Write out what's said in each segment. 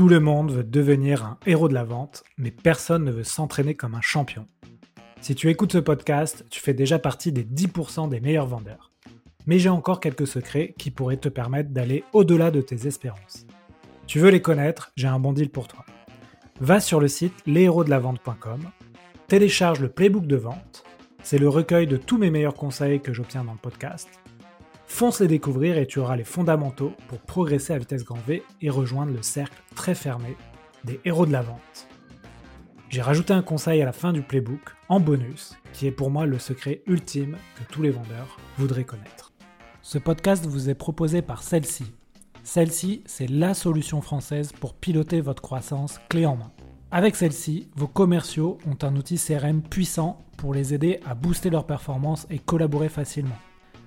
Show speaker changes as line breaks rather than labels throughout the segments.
Tout le monde veut devenir un héros de la vente, mais personne ne veut s'entraîner comme un champion. Si tu écoutes ce podcast, tu fais déjà partie des 10% des meilleurs vendeurs. Mais j'ai encore quelques secrets qui pourraient te permettre d'aller au-delà de tes espérances. Tu veux les connaître J'ai un bon deal pour toi. Va sur le site leshéroesdelavente.com, télécharge le playbook de vente, c'est le recueil de tous mes meilleurs conseils que j'obtiens dans le podcast. Fonce les découvrir et tu auras les fondamentaux pour progresser à vitesse grand V et rejoindre le cercle très fermé des héros de la vente. J'ai rajouté un conseil à la fin du playbook, en bonus, qui est pour moi le secret ultime que tous les vendeurs voudraient connaître. Ce podcast vous est proposé par celle-ci. Celle-ci, c'est la solution française pour piloter votre croissance clé en main. Avec celle-ci, vos commerciaux ont un outil CRM puissant pour les aider à booster leur performance et collaborer facilement.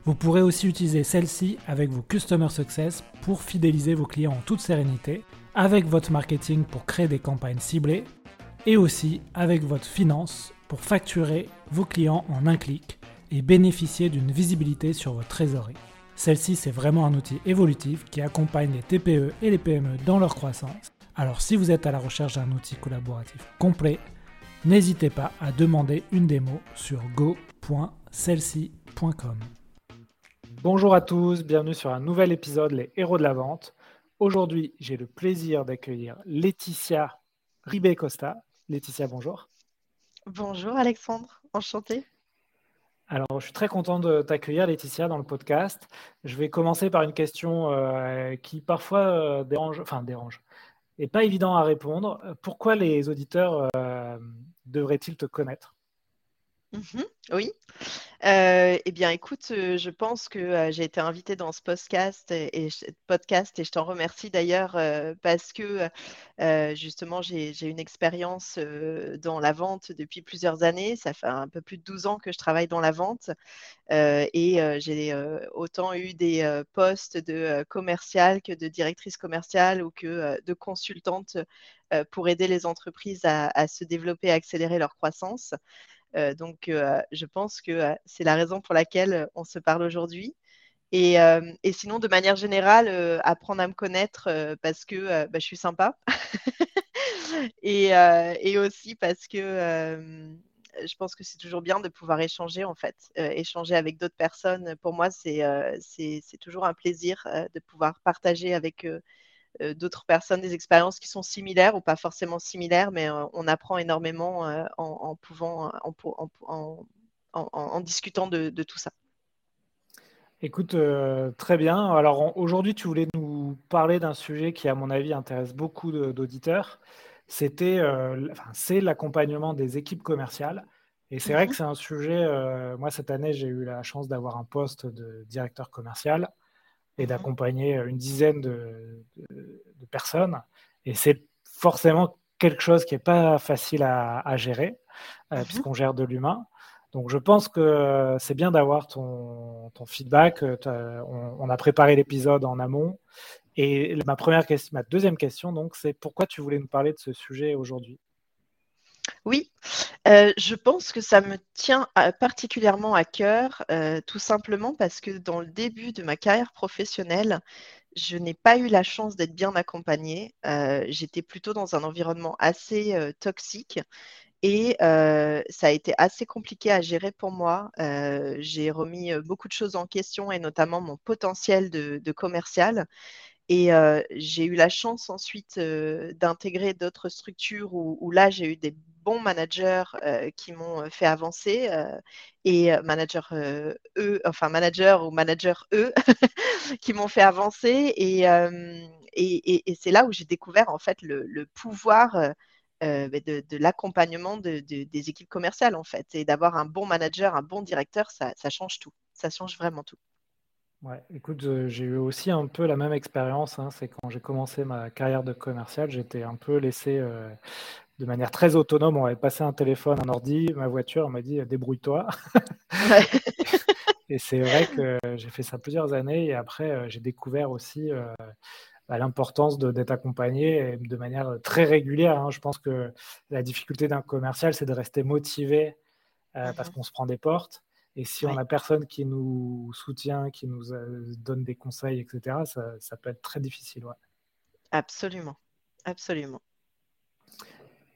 Vous pourrez aussi utiliser celle-ci avec vos Customer Success pour fidéliser vos clients en toute sérénité, avec votre marketing pour créer des campagnes ciblées, et aussi avec votre finance pour facturer vos clients en un clic et bénéficier d'une visibilité sur votre trésorerie. Celle-ci, c'est vraiment un outil évolutif qui accompagne les TPE et les PME dans leur croissance alors si vous êtes à la recherche d'un outil collaboratif complet, n'hésitez pas à demander une démo sur go.celsi.com. Bonjour à tous, bienvenue sur un nouvel épisode Les Héros de la Vente. Aujourd'hui, j'ai le plaisir d'accueillir Laetitia Ribé-Costa. Laetitia, bonjour.
Bonjour Alexandre, enchanté.
Alors, je suis très content de t'accueillir, Laetitia, dans le podcast. Je vais commencer par une question euh, qui parfois euh, dérange, enfin dérange, et pas évident à répondre. Pourquoi les auditeurs euh, devraient-ils te connaître?
Mhm, Oui. Euh, eh bien, écoute, euh, je pense que euh, j'ai été invitée dans ce podcast et, je t'en remercie d'ailleurs parce que justement, j'ai une expérience dans la vente depuis plusieurs années. Ça fait un peu plus de 12 ans que je travaille dans la vente et j'ai autant eu des postes de commercial que de directrice commerciale ou que de consultante pour aider les entreprises à, à se développer et accélérer leur croissance. Euh, donc, euh, je pense que euh, c'est la raison pour laquelle on se parle aujourd'hui. Et, sinon, de manière générale, apprendre à me connaître parce que bah, je suis sympa. et, aussi parce que je pense que c'est toujours bien de pouvoir échanger, en fait. échanger avec d'autres personnes, pour moi, c'est toujours un plaisir de pouvoir partager avec eux d'autres personnes des expériences qui sont similaires ou pas forcément similaires, mais euh, on apprend énormément euh, en, pouvant, en, discutant de, tout ça.
Écoute, très bien. Alors aujourd'hui, tu voulais nous parler d'un sujet qui, à mon avis, intéresse beaucoup d'auditeurs. C'était, c'est l'accompagnement des équipes commerciales. Et c'est vrai mhm. que c'est un sujet. moi, cette année, j'ai eu la chance d'avoir un poste de directeur commercial et d'accompagner une dizaine de, personnes. Et c'est forcément quelque chose qui n'est pas facile à, gérer, euh, mhm. puisqu'on gère de l'humain. Donc je pense que c'est bien d'avoir ton, feedback. Euh, on, a préparé l'épisode en amont. Et ma, première question, ma deuxième question, donc, c'est pourquoi tu voulais nous parler de ce sujet aujourd'hui?
Oui, euh, je pense que ça me tient particulièrement à cœur, euh, tout simplement parce que dans le début de ma carrière professionnelle, je n'ai pas eu la chance d'être bien accompagnée. Euh, j'étais plutôt dans un environnement assez toxique et ça a été assez compliqué à gérer pour moi. j'ai remis beaucoup de choses en question et notamment mon potentiel de commercial. Et j'ai eu la chance ensuite d'intégrer d'autres structures où, là, j'ai eu des bons managers qui m'ont fait avancer et managers eux, enfin managers ou managers eux qui m'ont fait avancer. Et, et, c'est là où j'ai découvert en fait le, pouvoir bah, de, l'accompagnement des équipes commerciales en fait. Et d'avoir un bon manager, un bon directeur, ça change tout. Ça change vraiment tout.
Ouais, écoute, euh, j'ai eu aussi un peu la même expérience. Hein. c'est quand j'ai commencé ma carrière de commercial, j'étais un peu laissé euh, de manière très autonome. On avait passé un téléphone, un ordi, ma voiture, on m'a dit débrouille-toi. et c'est vrai que j'ai fait ça plusieurs années et après euh, j'ai découvert aussi bah, l'importance d'être accompagné de manière très régulière. Hein. Je pense que la difficulté d'un commercial, c'est de rester motivé parce mmh qu'on se prend des portes. Et si on n'a personne qui nous soutient, qui nous euh, donne des conseils, etc., ça, peut être très difficile.
Absolument. Absolument.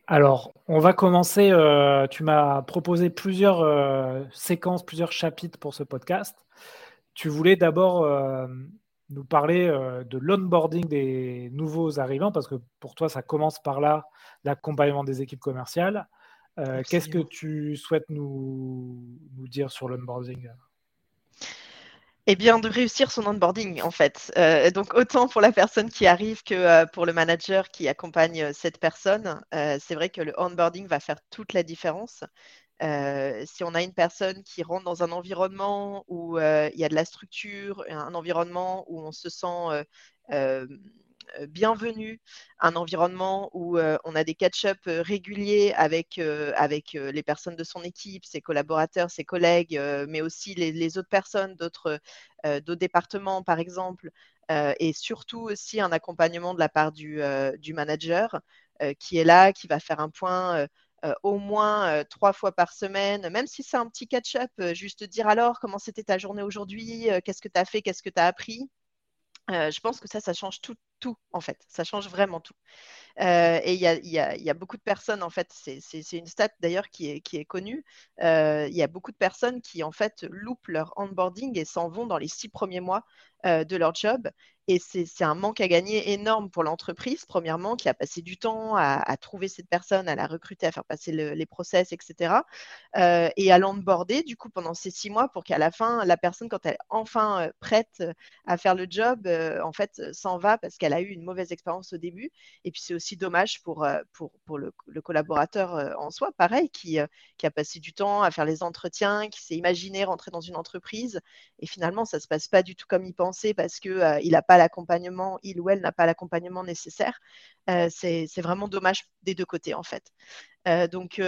Alors, on va commencer. Euh, tu m'as proposé plusieurs euh, séquences, plusieurs chapitres pour ce podcast. Tu voulais d'abord euh, nous parler de l'onboarding des nouveaux arrivants, parce que pour toi, ça commence par là, l'accompagnement des équipes commerciales. Qu'est-ce que tu souhaites nous, nous dire sur l'onboarding
eh bien, de réussir son onboarding, en fait. Euh, donc, autant pour la personne qui arrive que euh, pour le manager qui accompagne euh, cette personne, c'est vrai que le onboarding va faire toute la différence. si on a une personne qui rentre dans un environnement où il y a de la structure, un environnement où on se sent euh, bienvenue, un environnement où euh, on a des catch-up euh, réguliers avec, les personnes de son équipe, ses collaborateurs, ses collègues, mais aussi les, autres personnes d'autres départements, par exemple, et surtout aussi un accompagnement de la part du, du manager qui est là, qui va faire un point. au moins trois fois par semaine, même si c'est un petit catch-up, juste dire alors comment c'était ta journée aujourd'hui, qu'est-ce que tu as fait, qu'est-ce que tu as appris? Je pense que ça, ça change tout, tout, en fait. Ça change vraiment tout. Euh, et il y a, beaucoup de personnes, en fait, c'est une stat d'ailleurs qui est, connue. Euh, il y a beaucoup de personnes qui, en fait, loupent leur onboarding et s'en vont dans les six premiers mois euh, de leur job. Et c'est un manque à gagner énorme pour l'entreprise, premièrement, qui a passé du temps à, trouver cette personne, à la recruter, à faire passer les process, etc. et à l'onboarder, du coup, pendant ces six mois, pour qu'à la fin, la personne, quand elle est enfin prête à faire le job, en fait, s'en va parce qu'elle a eu une mauvaise expérience au début. Et puis, c'est aussi dommage pour, euh, pour, pour le, collaborateur euh, en soi, pareil, qui, euh, qui, a passé du temps à faire les entretiens, qui s'est imaginé rentrer dans une entreprise. Et finalement, ça se passe pas du tout comme il pensait parce qu'il il n'a pas l'accompagnement, il ou elle n'a pas l'accompagnement nécessaire. c'est vraiment dommage des deux côtés, en fait. donc,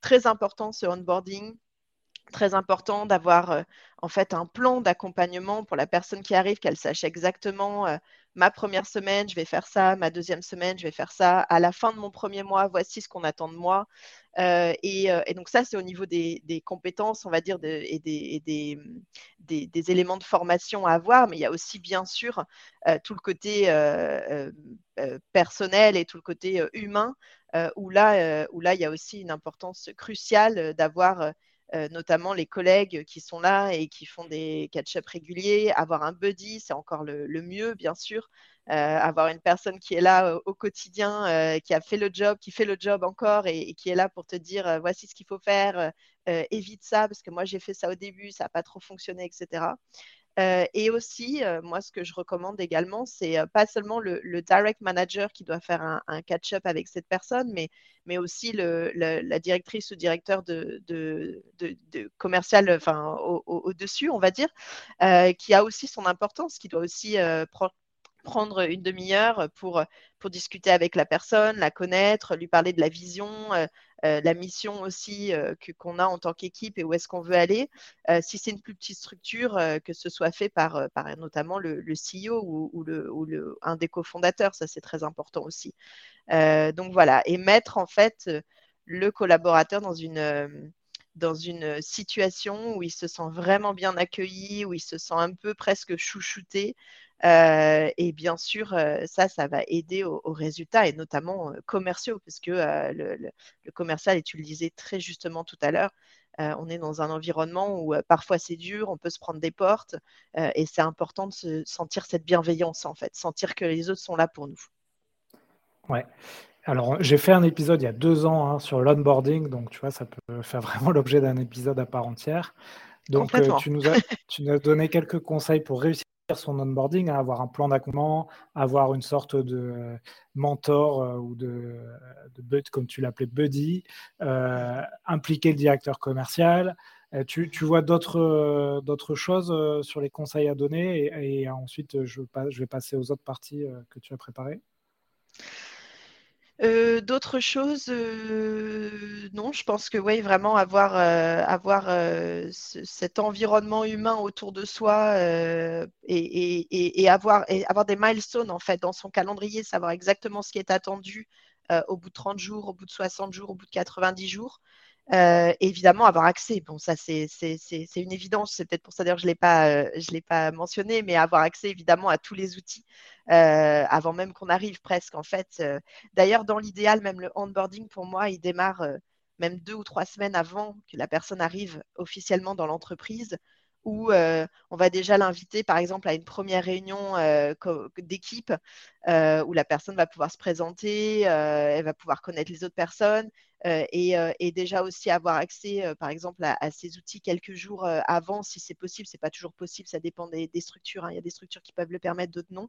très important ce onboarding très important d'avoir en fait un plan d'accompagnement pour la personne qui arrive, qu'elle sache exactement ma première semaine, je vais faire ça, ma deuxième semaine, je vais faire ça, à la fin de mon premier mois, voici ce qu'on attend de moi. Euh, euh, et, donc ça, c'est au niveau des, compétences, on va dire, et, des, des, éléments de formation à avoir, mais il y a aussi, bien sûr, euh, tout le côté personnel et tout le côté humain, où, là, où là, il y a aussi une importance cruciale d'avoir euh, notamment les collègues qui sont là et qui font des catch-up réguliers. Avoir un buddy, c'est encore le, mieux, bien sûr. Euh, avoir une personne qui est là au, quotidien, euh, qui a fait le job, qui fait le job encore et, qui est là pour te dire voici ce qu'il faut faire, évite ça parce que moi j'ai fait ça au début, ça n'a pas trop fonctionné, etc. Euh, et aussi, euh, moi, ce que je recommande également, c'est euh, pas seulement le, direct manager qui doit faire un, catch-up avec cette personne, mais, mais aussi la directrice ou directeur de, commercial, enfin, au-dessus, on va dire, qui a aussi son importance, qui doit aussi prendre une demi-heure pour, pour discuter avec la personne, la connaître, lui parler de la vision, la mission aussi euh, qu'on a en tant qu'équipe et où est-ce qu'on veut aller. si c'est une plus petite structure, que ce soit fait par, notamment le, le CEO ou, un des cofondateurs, ça c'est très important aussi. donc voilà, et mettre en fait le collaborateur dans une dans une situation où il se sent vraiment bien accueilli, où il se sent un peu presque chouchouté, euh, et bien sûr, euh, ça, ça va aider aux, résultats et notamment euh, commerciaux, parce que le, commercial, et tu le disais très justement tout à l'heure, on est dans un environnement où parfois c'est dur, on peut se prendre des portes, et c'est important de se sentir cette bienveillance, en fait, sentir que les autres sont là pour nous.
Ouais. Alors, j'ai fait un épisode il y a deux ans hein, sur l'onboarding, donc tu vois, ça peut faire vraiment l'objet d'un épisode à part entière. Donc, tu, nous as, tu nous as donné quelques conseils pour réussir son onboarding, à avoir un plan d'accompagnement, avoir une sorte de mentor euh, ou de, de comme tu l'appelais, buddy, euh, impliquer le directeur commercial. Euh, tu, vois d'autres d'autres choses sur les conseils à donner et, ensuite je, vais passer aux autres parties que tu as préparées?
Euh, d'autres choses, euh, non, je pense que oui, vraiment avoir, euh, avoir cet environnement humain autour de soi et, avoir, et avoir des milestones en fait dans son calendrier, savoir exactement ce qui est attendu au bout de 30 jours, au bout de 60 jours, au bout de 90 jours. Évidemment, avoir accès. Bon, ça, c'est une évidence. C'est peut-être pour ça d'ailleurs que je ne l'ai pas mentionné, mais avoir accès évidemment à tous les outils avant même qu'on arrive presque. En fait, d'ailleurs, dans l'idéal, même le onboarding pour moi, il démarre même deux ou trois semaines avant que la personne arrive officiellement dans l'entreprise où euh, on va déjà l'inviter, par exemple, à une première réunion euh, d'équipe euh, où la personne va pouvoir se présenter, elle va pouvoir connaître les autres personnes et, déjà aussi avoir accès, par exemple, à, ces outils quelques jours avant, si c'est possible. Ce n'est pas toujours possible, ça dépend des, structures. Hein. Il y a des structures qui peuvent le permettre, d'autres non.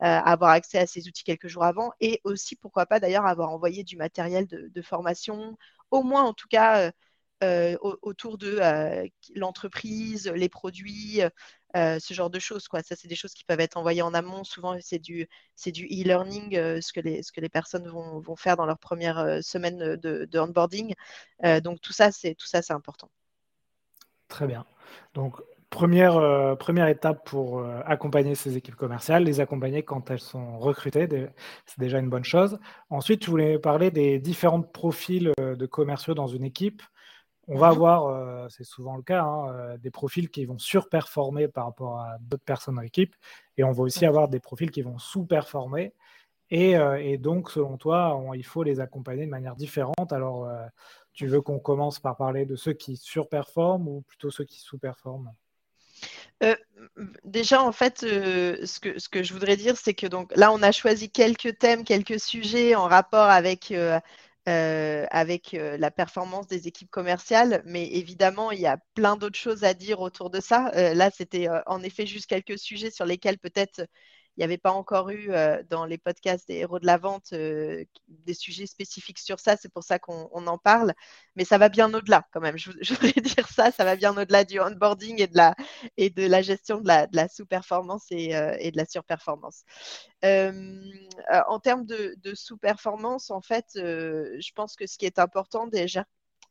avoir accès à ces outils quelques jours avant et aussi, pourquoi pas d'ailleurs, avoir envoyé du matériel de formation, au moins en tout cas euh, autour de euh, l'entreprise, les produits, euh, ce genre de choses. Quoi. Ça, c'est des choses qui peuvent être envoyées en amont. Souvent, c'est du, c'est du e-learning, ce, que les, ce que les personnes vont, vont faire dans leur première semaine de, de onboarding. donc, tout ça, c'est, tout ça, c'est important.
Très bien. Donc, première, première étape pour accompagner ces équipes commerciales, les accompagner quand elles sont recrutées, c'est déjà une bonne chose. Ensuite, je voulais parler des différents profils de commerciaux dans une équipe. On va mmh avoir, euh, c'est souvent le cas, hein, euh, des profils qui vont surperformer par rapport à d'autres personnes dans l'équipe, et on va aussi avoir des profils qui vont sous-performer. Et, euh, donc, selon toi, il faut les accompagner de manière différente. Alors, tu veux qu'on commence par parler de ceux qui surperforment ou plutôt ceux qui sous-performent?
Déjà, en fait, ce, que, ce, que, je voudrais dire, c'est que donc là, on a choisi quelques thèmes, quelques sujets en rapport avec euh, avec euh, la performance des équipes commerciales, mais évidemment, il y a plein d'autres choses à dire autour de ça. Euh, là, c'était en effet juste quelques sujets sur lesquels peut-être il n'y avait pas encore eu dans les podcasts des héros de la vente des sujets spécifiques sur ça. C'est pour ça qu'on en parle. Mais ça va bien au-delà quand même. Je, voudrais dire ça. Ça va bien au-delà du onboarding et de la, gestion de la, sous-performance et, et, de la surperformance. en termes de, de sous-performance, en fait, je pense que ce qui est important déjà,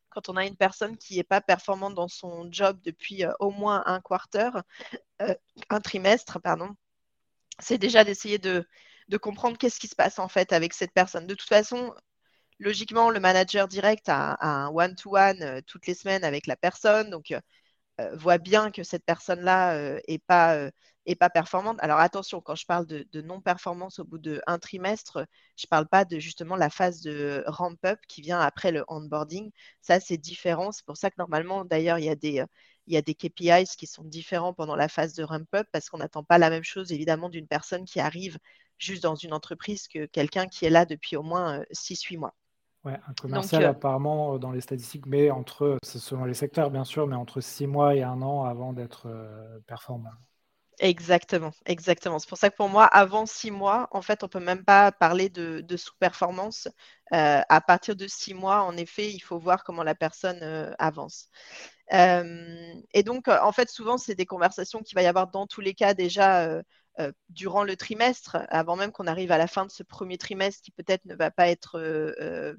quand on a une personne qui n'est pas performante dans son job depuis au moins un quarter, un trimestre, pardon, c'est déjà d'essayer de, comprendre qu'est-ce qui se passe en fait avec cette personne. De toute façon, logiquement, le manager direct a, un one-to-one euh, toutes les semaines avec la personne, donc euh, euh, voit bien que cette personne-là n'est pas, pas performante. Alors attention, quand je parle de, non-performance au bout d'un trimestre, je ne parle pas de justement la phase de ramp-up qui vient après le onboarding. Ça, c'est différent. C'est pour ça que normalement, d'ailleurs, il y a des il y a des KPIs qui sont différents pendant la phase de ramp-up parce qu'on n'attend pas la même chose évidemment d'une personne qui arrive juste dans une entreprise que quelqu'un qui est là depuis au moins 6-8 euh, mois.
Ouais, un commercial euh, apparemment dans les statistiques, mais entre, selon les secteurs bien sûr, mais entre 6 mois et un an avant d'être performant.
Exactement, exactement. C'est pour ça que pour moi, avant six mois, en fait, on peut même pas parler de, sous-performance. à partir de six mois, en effet, il faut voir comment la personne avance. Euh, et donc, euh, en fait, souvent, c'est des conversations qu'il va y avoir dans tous les cas déjà euh, durant le trimestre, avant même qu'on arrive à la fin de ce premier trimestre qui peut-être ne va pas être euh, euh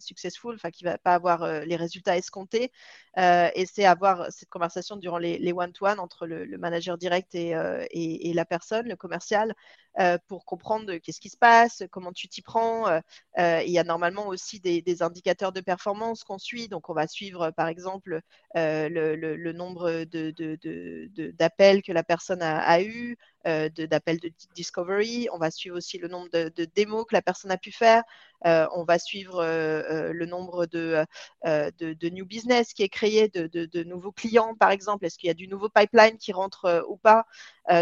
successful, enfin qui ne va pas avoir euh, les résultats escomptés. et c'est avoir cette conversation durant les one-to-one entre le, manager direct et, et, la personne, le commercial, pour comprendre qu'est-ce qui se passe, comment tu t'y prends. il y a normalement aussi des, indicateurs de performance qu'on suit. Donc on va suivre par exemple le, nombre d'appels de, de, que la personne a, a eu, d'appels de, discovery. On va suivre aussi le nombre de, démos que la personne a pu faire. Euh, on va suivre euh, le nombre de, new business qui est créé, de, nouveaux clients, par exemple. Est-ce qu'il y a du nouveau pipeline qui rentre ou pas?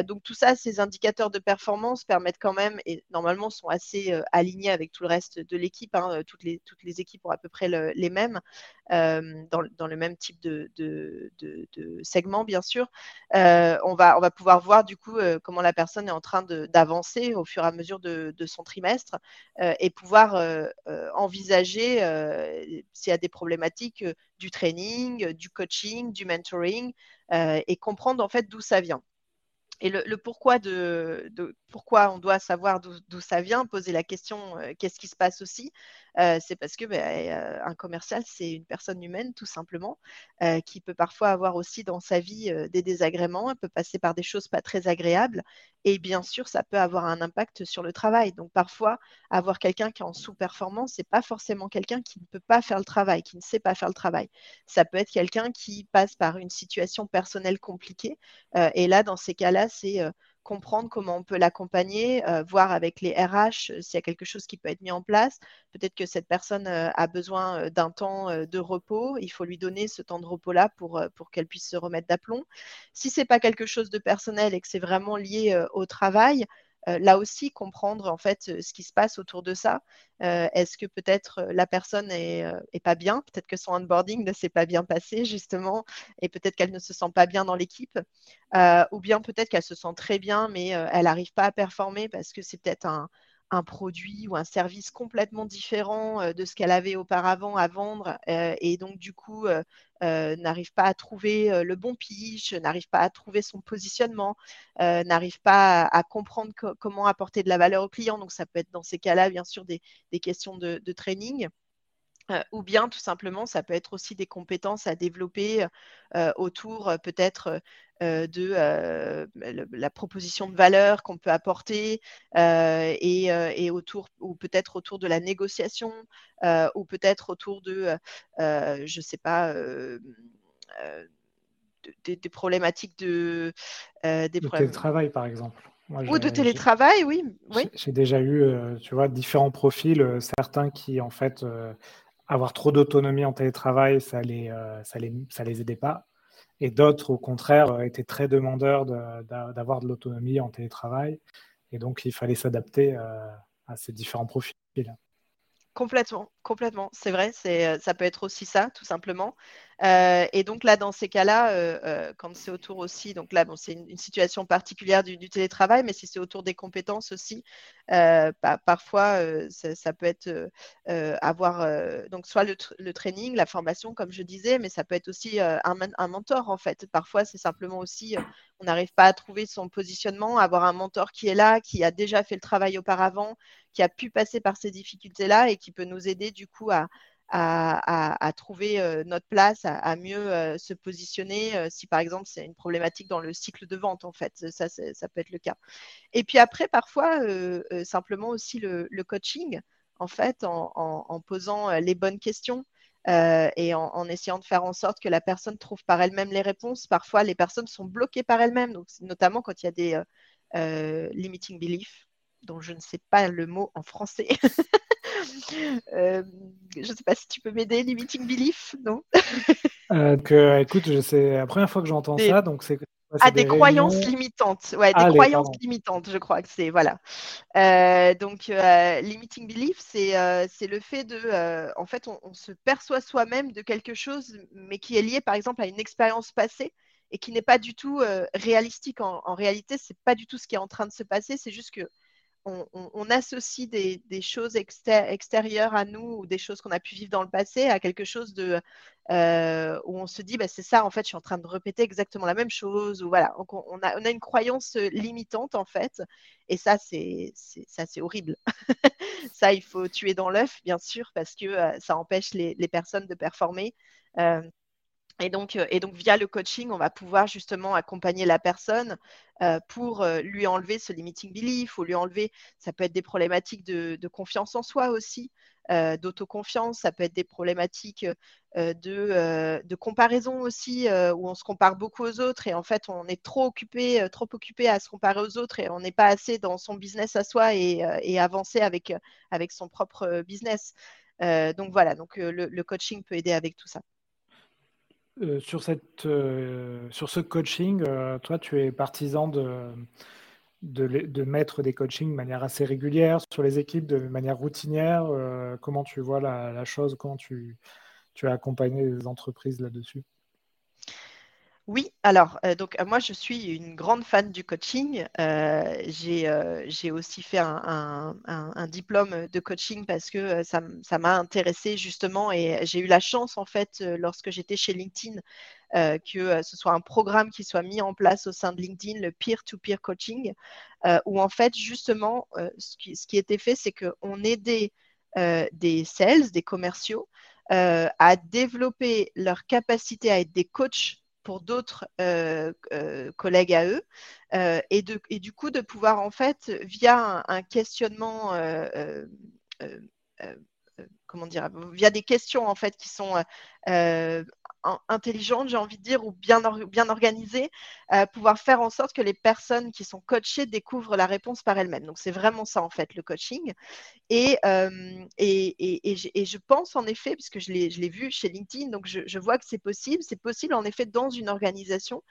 Donc tout ça, ces indicateurs de performance permettent quand même, et normalement sont assez alignés avec tout le reste de l'équipe. Hein, toutes, les, équipes ont à peu près les mêmes. Dans, le même type de, segment, bien sûr. on, va, pouvoir voir du coup comment la personne est en train d'avancer au fur et à mesure de, son trimestre euh, et pouvoir euh, euh, envisager s'il y a des problématiques du training, du coaching, du mentoring et comprendre en fait d'où ça vient. Et le, pourquoi, de, pourquoi on doit savoir d'où ça vient, poser la question euh, qu'est-ce qui se passe aussi, euh, c'est parce que ben, un commercial, c'est une personne humaine tout simplement, qui peut parfois avoir aussi dans sa vie des désagréments, elle peut passer par des choses pas très agréables, et bien sûr, ça peut avoir un impact sur le travail. Donc parfois, avoir quelqu'un qui est en sous-performance, c'est pas forcément quelqu'un qui ne peut pas faire le travail, qui ne sait pas faire le travail. Ça peut être quelqu'un qui passe par une situation personnelle compliquée, et là, dans ces cas-là, c'est comprendre comment on peut l'accompagner, euh, voir avec les RH euh, s'il y a quelque chose qui peut être mis en place. Peut-être que cette personne euh, a besoin d'un temps de repos. Il faut lui donner ce temps de repos-là pour, pour qu'elle puisse se remettre d'aplomb. Si ce n'est pas quelque chose de personnel et que c'est vraiment lié au travail, là aussi comprendre en fait euh, ce qui se passe autour de ça. Euh, est-ce que peut-être la personne est, pas bien, peut-être que son onboarding ne s'est pas bien passé justement, et peut-être qu'elle ne se sent pas bien dans l'équipe, ou bien peut-être qu'elle se sent très bien, mais elle n'arrive pas à performer parce que c'est peut-être un, produit ou un service complètement différent euh, de ce qu'elle avait auparavant à vendre euh, et donc du coup euh, n'arrive pas à trouver le bon pitch, n'arrive pas à trouver son positionnement, n'arrive pas à, comprendre comment apporter de la valeur au client. Donc ça peut être dans ces cas-là bien sûr des, questions de, training. Ou bien tout simplement, ça peut être aussi des compétences à développer autour peut-être euh, de euh, la proposition de valeur qu'on peut apporter euh, et, autour ou peut-être autour de la négociation ou peut-être autour de je sais pas des, problématiques de
des de télétravail par exemple.
ou de télétravail, oui. oui.
J'ai déjà eu, tu vois, différents profils, certains qui en fait avoir trop d'autonomie en télétravail, ça les, ça les, aidait pas et d'autres, au contraire, euh, étaient très demandeurs d'avoir de, l'autonomie en télétravail. Et donc, il fallait s'adapter euh, à ces différents profils.
Complètement, complètement. C'est vrai, ça peut être aussi ça, tout simplement. Euh, et donc là, dans ces cas-là, euh, euh, quand c'est autour aussi, donc là, bon, c'est une, situation particulière du, télétravail, mais si c'est autour des compétences aussi, parfois, ça, peut être avoir donc soit le, training, la formation, comme je disais, mais ça peut être aussi un, un, mentor en fait. Parfois, c'est simplement aussi, on n'arrive pas à trouver son positionnement, avoir un mentor qui est là, qui a déjà fait le travail auparavant, qui a pu passer par ces difficultés-là et qui peut nous aider du coup à à, trouver euh, notre place, à, mieux euh, se positionner euh, si par exemple c'est une problématique dans le cycle de vente en fait, ça, peut être le cas. Et puis après parfois simplement aussi le, coaching en fait en, posant les bonnes questions. et en, essayant de faire en sorte que la personne trouve par elle-même les réponses. Parfois, les personnes sont bloquées par elles-mêmes, notamment quand il y a des limiting beliefs, dont je ne sais pas le mot en français. Euh, je ne sais pas si tu peux m'aider, limiting belief, non
euh, que, Écoute, c'est la première fois que j'entends ça, donc c'est
ah, des, croyances limitantes. Ouais, des croyances limitantes, je crois que c'est. Voilà. Euh, donc, limiting belief, c'est le fait de. en fait, on, se perçoit soi-même de quelque chose, mais qui est lié, par exemple, à une expérience passée et qui n'est pas du tout réalistique. En, en réalité, c'est pas du tout ce qui est en train de se passer. C'est juste que on, associe des, choses extérieures à nous ou des choses qu'on a pu vivre dans le passé à quelque chose de euh, où on se dit bah, c'est ça en fait je suis en train de répéter exactement la même chose ou voilà. On, a, une croyance limitante en fait. Et ça c'est horrible. Ça il faut tuer dans l'œuf bien sûr parce que euh, ça empêche les, personnes de performer. Euh, et donc, et donc, via le coaching, on va pouvoir justement accompagner la personne pour lui enlever ce limiting belief ou lui enlever, ça peut être des problématiques de, confiance en soi aussi, d'autoconfiance, ça peut être des problématiques de, comparaison aussi, où on se compare beaucoup aux autres et en fait, on est trop occupé, trop occupé à se comparer aux autres et on n'est pas assez dans son business à soi et, et avancer avec, avec son propre business. donc voilà, donc le coaching peut aider avec tout ça.
Euh, sur, cette, euh, sur ce coaching, euh, toi, tu es partisan de, de, mettre des coachings de manière assez régulière sur les équipes, de manière routinière. comment tu vois la, chose Comment tu as accompagné les entreprises là-dessus?
Oui, alors, euh, donc euh, moi, je suis une grande fan du coaching. Euh, j'ai aussi fait un, diplôme de coaching parce que ça m'a intéressé justement et j'ai eu la chance, en fait, lorsque j'étais chez LinkedIn, que ce soit un programme qui soit mis en place au sein de LinkedIn, le peer-to-peer coaching, où en fait, justement, ce qui, ce, qui, était fait, c'est qu'on aidait des sales, des commerciaux, à développer leur capacité à être des coachs pour d'autres euh, euh, collègues à eux, euh, et, de, et, du coup de pouvoir en fait, via un, questionnement, comment dire, via des questions en fait qui sont intelligente, j'ai envie de dire, ou bien, bien organisée, euh, pouvoir faire en sorte que les personnes qui sont coachées découvrent la réponse par elles-mêmes. Donc, c'est vraiment ça, en fait, le coaching. Et, euh, et, et, je pense, en effet, puisque je l'ai vu chez LinkedIn, donc je vois que c'est possible, c'est possible, en effet, dans une organisation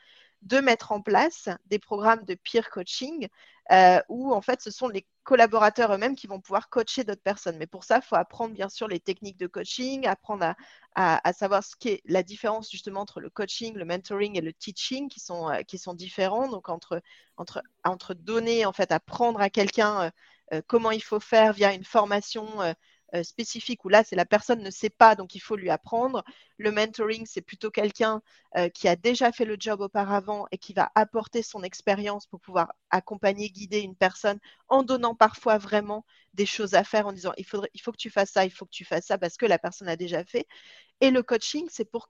de mettre en place des programmes de peer coaching euh, où en fait ce sont les collaborateurs eux-mêmes qui vont pouvoir coacher d'autres personnes. Mais pour ça, il faut apprendre bien sûr les techniques de coaching, apprendre à, savoir ce qu'est la différence justement entre le coaching, le mentoring et le teaching qui sont, euh, différents. Donc entre, entre, entre donner, en fait, apprendre à quelqu'un euh, comment il faut faire via une formation euh, spécifique où là, c'est la personne ne sait pas, donc il faut lui apprendre. Le mentoring, c'est plutôt quelqu'un euh, qui a déjà fait le job auparavant et qui va apporter son expérience pour pouvoir accompagner, guider une personne en donnant parfois vraiment des choses à faire en disant il, faudrait, il faut que tu fasses ça, il faut que tu fasses ça parce que la personne a déjà fait. Et le coaching, c'est pour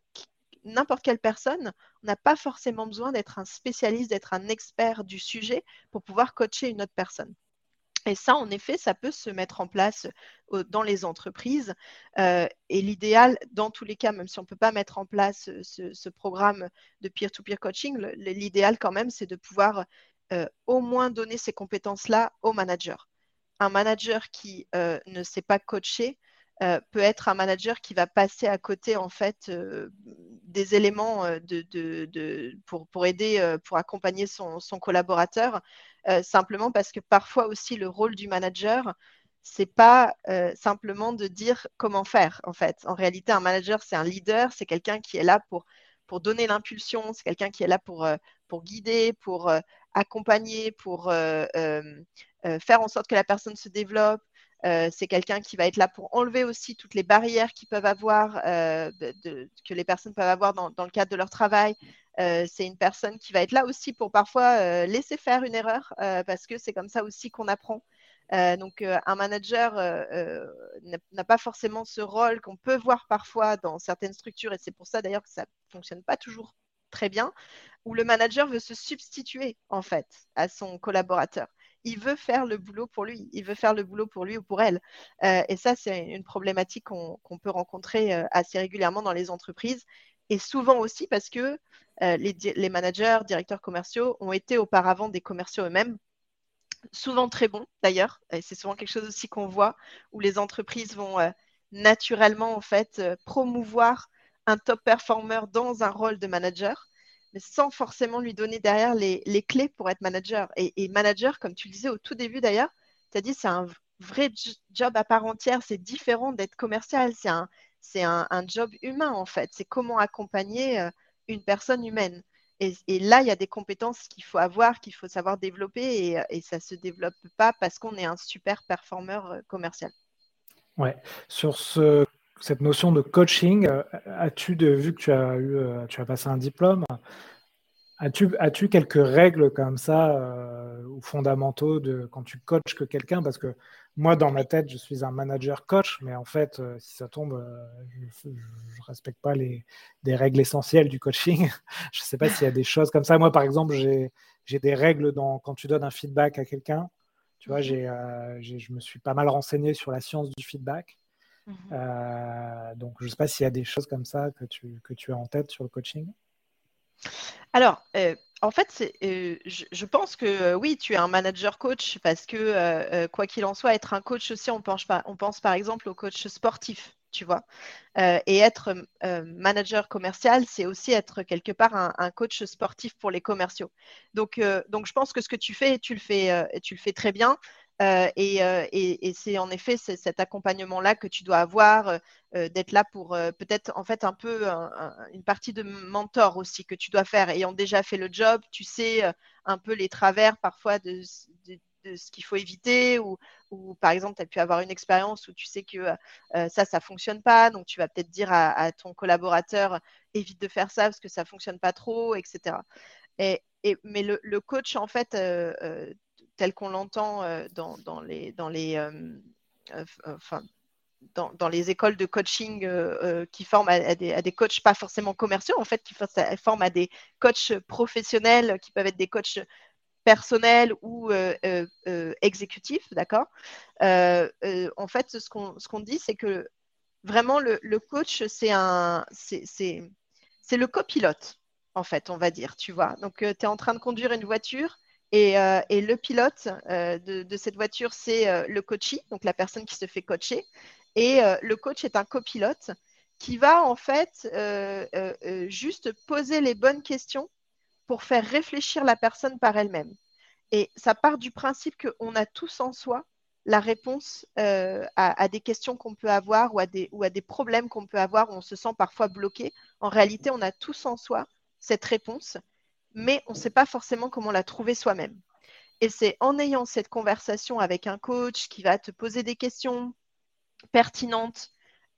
n'importe quelle personne. On n'a pas forcément besoin d'être un spécialiste, d'être un expert du sujet pour pouvoir coacher une autre personne. Et ça, en effet, ça peut se mettre en place dans les entreprises. et l'idéal, dans tous les cas, même si on ne peut pas mettre en place ce, programme de peer-to-peer coaching, l'idéal quand même, c'est de pouvoir au moins donner ces compétences-là au manager. Un manager qui ne sait pas coacher, euh, peut être un manager qui va passer à côté en fait euh, des éléments euh, pour, aider, pour accompagner son, collaborateur, simplement parce que parfois aussi le rôle du manager, c'est pas simplement de dire comment faire en fait. En réalité, un manager, c'est un leader, c'est quelqu'un qui est là pour, donner l'impulsion, c'est quelqu'un qui est là pour, pour guider, pour accompagner, pour faire en sorte que la personne se développe, euh, c'est quelqu'un qui va être là pour enlever aussi toutes les barrières qu'ils peuvent avoir, euh, que les personnes peuvent avoir dans, le cadre de leur travail. Euh, c'est une personne qui va être là aussi pour parfois laisser faire une erreur, parce que c'est comme ça aussi qu'on apprend. donc, un manager n'a pas forcément ce rôle qu'on peut voir parfois dans certaines structures, et c'est pour ça d'ailleurs que ça ne fonctionne pas toujours très bien, où le manager veut se substituer en fait à son collaborateur il veut faire le boulot pour lui, il veut faire le boulot pour lui ou pour elle. Euh, et ça, c'est une problématique qu'on peut rencontrer euh, assez régulièrement dans les entreprises et souvent aussi parce que euh, les, managers, directeurs commerciaux ont été auparavant des commerciaux eux-mêmes, souvent très bons d'ailleurs. Et c'est souvent quelque chose aussi qu'on voit où les entreprises vont naturellement en fait promouvoir un top performer dans un rôle de manager sans forcément lui donner derrière les, clés pour être manager. Et, manager, comme tu le disais au tout début d'ailleurs, tu as dit c'est un vrai job à part entière, c'est différent d'être commercial, c'est un, c'est un, job humain en fait, c'est comment accompagner euh, une personne humaine. Et, là, il y a des compétences qu'il faut avoir, qu'il faut savoir développer, et, ça ne se développe pas parce qu'on est un super performeur euh, commercial.
Ouais, sur ce cette notion de coaching, euh, as-tu, vu que tu as, eu, euh, tu as passé un diplôme, as-tu, as-tu quelques règles comme ça euh, ou fondamentaux de quand tu coaches que quelqu'un? Parce que moi, dans ma tête, je suis un manager coach, mais en fait, si ça tombe, je ne respecte pas les, des règles essentielles du coaching. je ne sais pas s'il y a des choses comme ça. Moi, par exemple, j'ai, j'ai des règles dans, quand tu donnes un feedback à quelqu'un. Tu vois, j'ai, je me suis pas mal renseigné sur la science du feedback. Mhm. Euh, donc, je ne sais pas s'il y a des choses comme ça que tu, que tu as en tête sur le coaching.
Alors, euh, en fait, euh, je, pense que oui, tu es un manager coach parce que, quoi qu'il en soit, être un coach aussi, on pense, on pense par exemple au coach sportif, tu vois. et être manager commercial, c'est aussi être quelque part un, coach sportif pour les commerciaux. Donc, donc, je pense que ce que tu fais, tu le fais, tu le fais très bien. Euh, euh, et, c'est en effet cet accompagnement-là que tu dois avoir, euh, d'être là pour peut-être en fait un peu une partie de mentor aussi que tu dois faire. Ayant déjà fait le job, tu sais un peu les travers parfois de, ce qu'il faut éviter ou, par exemple, tu as pu avoir une expérience où tu sais que ça, ça ne fonctionne pas. Donc, tu vas peut-être dire à, ton collaborateur, évite de faire ça parce que ça ne fonctionne pas trop, etc. Et, mais le, coach, en fait, tel qu'on l'entend dans, les, écoles de coaching euh, euh, qui forment à, des, coachs pas forcément commerciaux, en fait, qui forment à des coachs professionnels qui peuvent être des coachs personnels ou euh, exécutifs, d'accord? En fait, ce qu'on dit, c'est que vraiment le, coach, c'est un, c'est le copilote, en fait, on va dire, tu vois? Donc, tu es en train de conduire une voiture et, et, le pilote de, de, cette voiture, c'est le coachee, donc la personne qui se fait coacher. Et euh, le coach est un copilote qui va en fait euh, euh, juste poser les bonnes questions pour faire réfléchir la personne par elle-même. Et ça part du principe qu'on a tous en soi la réponse à, des questions qu'on peut avoir ou à des, ou à des problèmes qu'on peut avoir où on se sent parfois bloqué. En réalité, on a tous en soi cette réponse, mais on ne sait pas forcément comment la trouver soi-même. Et c'est en ayant cette conversation avec un coach qui va te poser des questions, pertinente,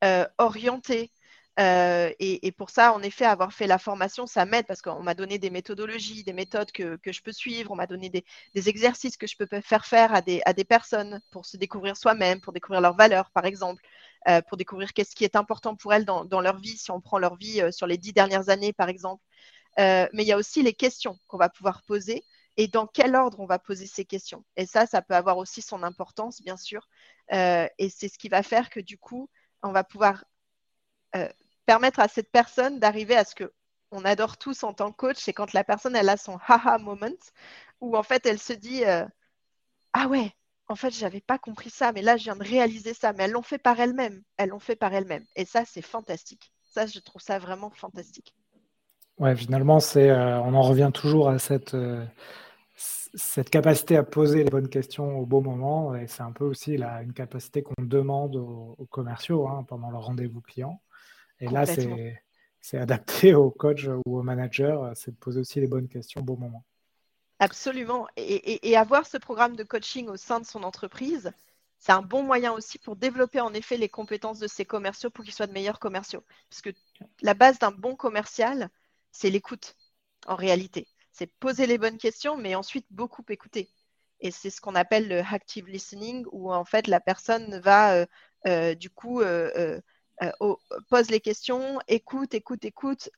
euh, orientée. Euh, et, pour ça, en effet, avoir fait la formation, ça m'aide parce qu'on m'a donné des méthodologies, des méthodes que, je peux suivre, on m'a donné des, exercices que je peux faire faire à des, personnes pour se découvrir soi-même, pour découvrir leurs valeurs, par exemple, euh, pour découvrir qu'est-ce qui est important pour elles dans, leur vie, si on prend leur vie sur les dix dernières années, par exemple. Mais il y a aussi les questions qu'on va pouvoir poser et dans quel ordre on va poser ces questions. Et ça, ça peut avoir aussi son importance, bien sûr. Euh, et c'est ce qui va faire que du coup, on va pouvoir euh, permettre à cette personne d'arriver à ce que on adore tous en tant que coach, c'est quand la personne elle a son haha moment où en fait elle se dit euh, ah ouais, en fait j'avais pas compris ça, mais là je viens de réaliser ça, mais elles l'ont fait par elles-mêmes, elles l'ont fait par elles-mêmes, et ça c'est fantastique. Ça je trouve ça vraiment fantastique.
Ouais, finalement c'est, on en revient toujours à cette cette capacité à poser les bonnes questions au bon moment, et c'est un peu aussi une capacité qu'on demande aux, commerciaux hein, pendant leur rendez-vous client. Et là, c'est adapté au coach ou au manager, c'est de poser aussi les bonnes questions au bon moment.
Absolument. Et, avoir ce programme de coaching au sein de son entreprise, c'est un bon moyen aussi pour développer en effet les compétences de ses commerciaux pour qu'ils soient de meilleurs commerciaux. Parce que la base d'un bon commercial, c'est l'écoute en réalité c'est poser les bonnes questions, mais ensuite beaucoup écouter. Et c'est ce qu'on appelle le active listening, où en fait la personne va euh, euh, du coup euh, pose les questions, écoute, écoute, écoute,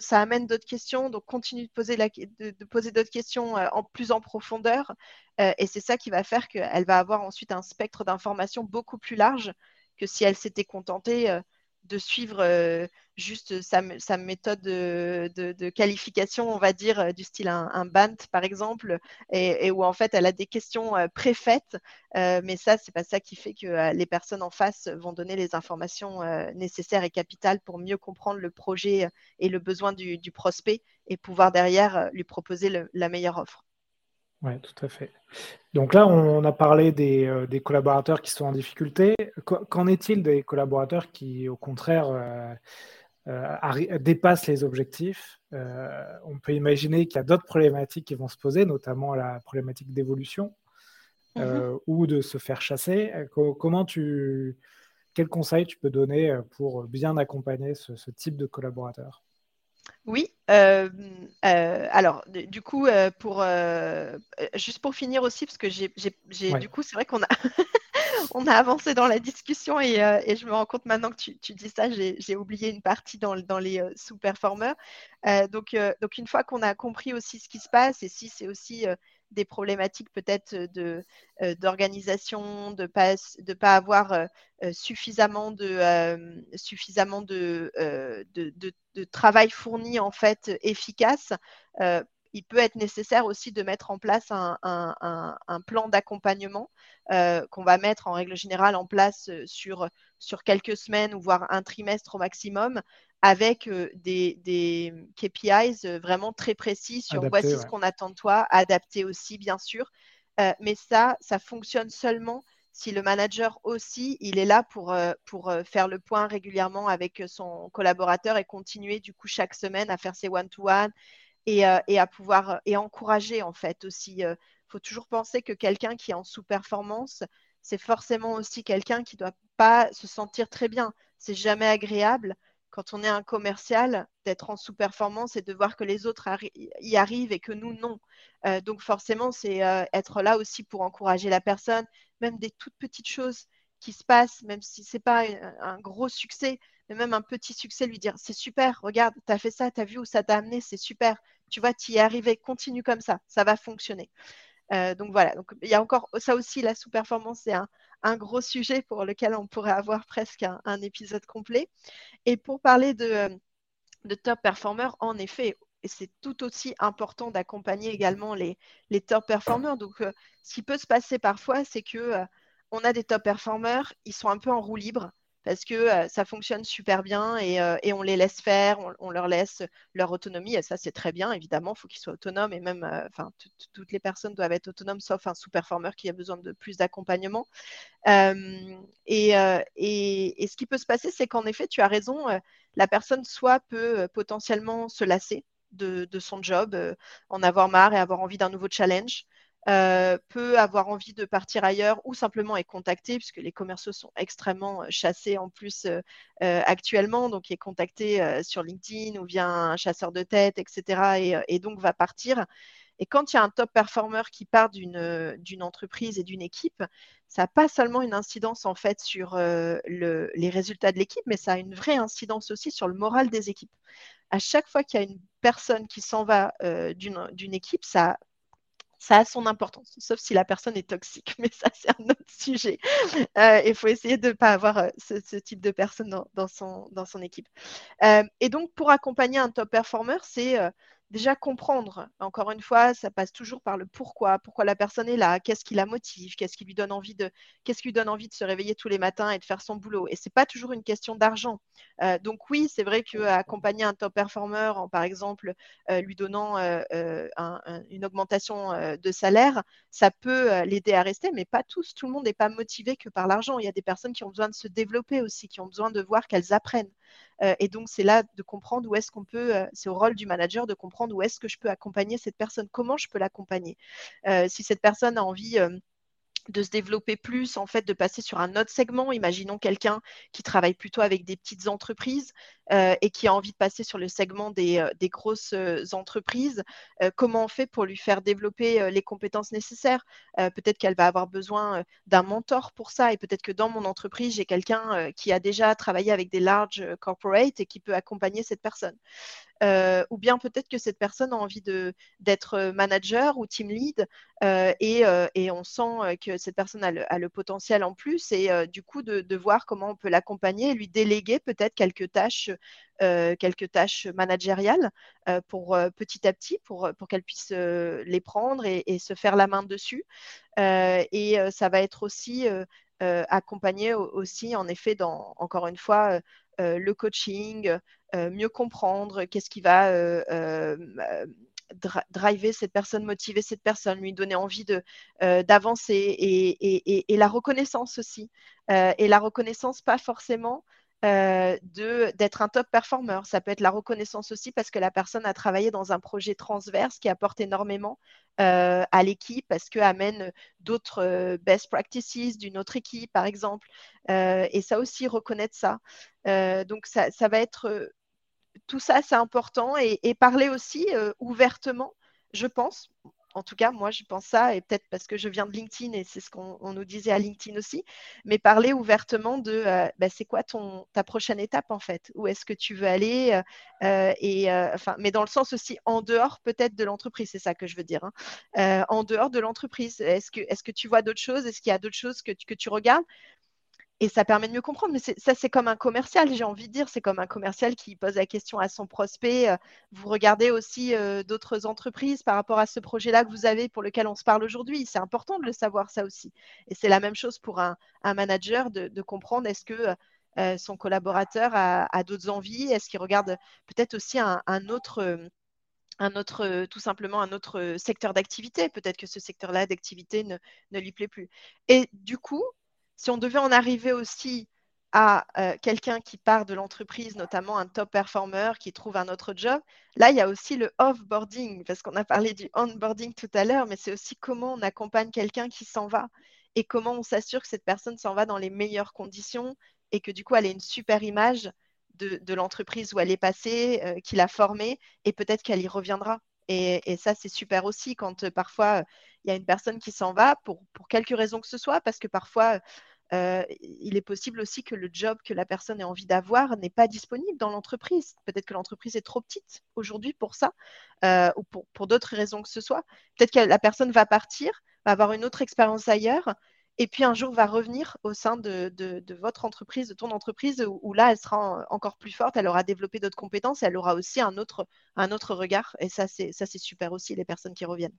ça amène d'autres questions, donc continue de poser, de, poser d'autres questions en plus en profondeur. et c'est ça qui va faire qu'elle va avoir ensuite un spectre d'informations beaucoup plus large que si elle s'était contentée de suivre euh, juste sa, méthode de, qualification, on va dire, euh, du style un, BANT par exemple, et, où en fait elle a des questions euh, préfaites, mais ça, c'est pas ça qui fait que les personnes en face vont donner les informations nécessaires et capitales pour mieux comprendre le projet et le besoin du, prospect et pouvoir derrière lui proposer la meilleure offre.
Oui, tout à fait. Donc là, on a parlé des, des collaborateurs qui sont en difficulté. Qu'en est-il des collaborateurs qui, au contraire, euh, euh, dépassent les objectifs? Euh, On peut imaginer qu'il y a d'autres problématiques qui vont se poser, notamment la problématique d'évolution mm-hmm. ou de se faire chasser. comment tu, quel conseil tu peux donner pour bien accompagner ce type de collaborateurs?
Oui, euh, euh, alors du coup, euh, pour juste pour finir aussi, parce que j'ai du coup, c'est vrai qu'on a on a avancé dans la discussion et, je me rends compte maintenant que tu, dis ça, j'ai oublié une partie dans, dans les sous-performeurs. donc, donc une fois qu'on a compris aussi ce qui se passe et si c'est aussi des problématiques peut-être de, euh, d'organisation, de pas, de pas avoir euh, euh, suffisamment, de, suffisamment de, de, travail fourni en fait efficace. Il peut être nécessaire aussi de mettre en place un, un, un, plan d'accompagnement qu'on va mettre en règle générale en place sur, sur quelques semaines ou voire un trimestre au maximum avec des, KPIs vraiment très précis sur voici ce qu'on attend de toi, adapté aussi bien sûr. mais ça, ça fonctionne seulement si le manager aussi, il est là pour, pour faire le point régulièrement avec son collaborateur et continuer du coup chaque semaine à faire ses one-to-one et, et, à pouvoir et encourager en fait aussi faut toujours penser que quelqu'un qui est en sous-performance, c'est forcément aussi quelqu'un qui ne doit pas se sentir très bien. C'est jamais agréable quand on est un commercial d'être en sous-performance et de voir que les autres y arrivent et que nous, non. Euh, donc forcément, c'est euh, être là aussi pour encourager la personne, même des toutes petites choses qui se passent, même si ce n'est pas un, gros succès, mais même un petit succès, lui dire c'est super, regarde, tu as fait ça, tu as vu où ça t'a amené, c'est super, tu vois, tu y es arrivé, continue comme ça, ça va fonctionner. Euh, donc voilà, il y a encore ça aussi, la sous-performance, c'est un, gros sujet pour lequel on pourrait avoir presque un, épisode complet. Et pour parler de, de top performers, en effet, c'est tout aussi important d'accompagner également les, top performers. Donc, euh, ce qui peut se passer parfois, c'est que euh, on a des top performers, ils sont un peu en roue libre parce que ça fonctionne super bien et, on les laisse faire, on, leur laisse leur autonomie et ça c'est très bien évidemment, il faut qu'ils soient autonomes et même, toutes les personnes doivent être autonomes sauf un sous-performeur qui a besoin de plus d'accompagnement. Et, ce qui peut se passer, c'est qu'en effet, tu as raison, la personne soit peut potentiellement se lasser de son job, en avoir marre et avoir envie d'un nouveau challenge. Euh, peut avoir envie de partir ailleurs ou simplement est contacté, puisque les commerciaux sont extrêmement euh, chassés en plus euh, actuellement, donc est contacté sur LinkedIn ou via un chasseur de tête, etc. Et, donc va partir. Et quand il y a un top performer qui part d'une entreprise et d'une équipe, ça n'a pas seulement une incidence en fait sur le, les résultats de l'équipe, mais ça a une vraie incidence aussi sur le moral des équipes. À chaque fois qu'il y a une personne qui s'en va d'une équipe, ça ça a son importance, sauf si la personne est toxique, mais ça c'est un autre sujet. Euh, il faut essayer de ne pas avoir euh, ce, type de personne dans, son, équipe. Euh, et donc pour accompagner un top performer, c'est déjà comprendre. Encore une fois, ça passe toujours par le pourquoi, pourquoi la personne est là, qu'est-ce qui la motive, qu'est-ce qui lui donne envie de, qu'est-ce qui lui donne envie de se réveiller tous les matins et de faire son boulot. Et c'est pas toujours une question d'argent. Euh, donc oui, c'est vrai qu'accompagner un top performer en, par exemple, euh, lui donnant euh, une augmentation de salaire, ça peut l'aider à rester, mais pas tous. Tout le monde n'est pas motivé que par l'argent. Il y a des personnes qui ont besoin de se développer aussi, qui ont besoin de voir qu'elles apprennent. Euh, et donc, c'est là de comprendre où est-ce qu'on peut, euh, c'est au rôle du manager de comprendre où est-ce que je peux accompagner cette personne, comment je peux l'accompagner. Euh, si cette personne a envie de se développer plus, en fait, de passer sur un autre segment. Imaginons quelqu'un qui travaille plutôt avec des petites entreprises et qui a envie de passer sur le segment des, euh, grosses euh, entreprises. comment on fait pour lui faire développer les compétences nécessaires? Peut-être qu'elle va avoir besoin d'un mentor pour ça et peut-être que dans mon entreprise, j'ai quelqu'un qui a déjà travaillé avec des large corporates et qui peut accompagner cette personne. ou bien peut-être que cette personne a envie d'être manager ou team lead et, on sent que cette personne a le, potentiel en plus et euh, du coup de, voir comment on peut l'accompagner et lui déléguer peut-être quelques tâches, euh, quelques tâches managériales euh, pour petit à petit pour, pour qu'elle puisse les prendre et, se faire la main dessus. et ça va être aussi accompagné aussi en effet dans encore une fois le coaching, mieux comprendre qu'est-ce qui va driver cette personne, motiver cette personne, lui donner envie euh, d'avancer et, la reconnaissance aussi. Euh, et la reconnaissance, pas forcément euh, d'être un top performer. Ça peut être la reconnaissance aussi parce que la personne a travaillé dans un projet transverse qui apporte énormément à l'équipe parce que amène d'autres best practices d'une autre équipe, par exemple. et ça aussi, reconnaître ça. donc, ça, ça va être tout ça, c'est important et, parler aussi euh, ouvertement, je pense. En tout cas, moi, je pense ça, et peut-être parce que je viens de LinkedIn et c'est ce qu'on nous disait à LinkedIn aussi, mais parler ouvertement de euh, bah, c'est quoi ton, ta prochaine étape en fait, où est-ce que tu veux aller, euh, et enfin, mais dans le sens aussi en dehors peut-être de l'entreprise, c'est ça que je veux dire, hein. en dehors de l'entreprise. Est-ce que, tu vois d'autres choses? Est-ce qu'il y a d'autres choses que tu regardes? Et ça permet de mieux comprendre. Mais ça, c'est comme un commercial, j'ai envie de dire. C'est comme un commercial qui pose la question à son prospect. Euh, vous regardez aussi euh, d'autres entreprises par rapport à ce projet-là que vous avez pour lequel on se parle aujourd'hui. C'est important de le savoir, ça aussi. Et c'est la même chose pour un, manager de, comprendre est-ce que euh, son collaborateur a, d'autres envies Est-ce qu'il regarde peut-être aussi un, autre un autre, tout simplement un autre secteur d'activité. Peut-être que ce secteur-là d'activité ne, ne, lui plaît plus. Et du coup, si on devait en arriver aussi à euh, quelqu'un qui part de l'entreprise, notamment un top performer qui trouve un autre job, là, il y a aussi le off-boarding, parce qu'on a parlé du on-boarding tout à l'heure, mais c'est aussi comment on accompagne quelqu'un qui s'en va et comment on s'assure que cette personne s'en va dans les meilleures conditions et que du coup, elle ait une super image de, l'entreprise où elle est passée, euh, qu'il a formée, et peut-être qu'elle y reviendra. Et, ça, c'est super aussi quand euh, parfois il y a une personne qui s'en va pour, pour quelque raison que ce soit, parce que parfois euh, il est possible aussi que le job que la personne a envie d'avoir n'est pas disponible dans l'entreprise. Peut-être que l'entreprise est trop petite aujourd'hui pour ça, ou pour, pour d'autres raisons que ce soit. Peut-être que la personne va partir, va avoir une autre expérience ailleurs, et puis un jour va revenir au sein de, votre entreprise, de ton entreprise, où, là, elle sera encore plus forte, elle aura développé d'autres compétences, elle aura aussi un autre, un autre regard. Et ça, c'est super aussi, les personnes qui reviennent.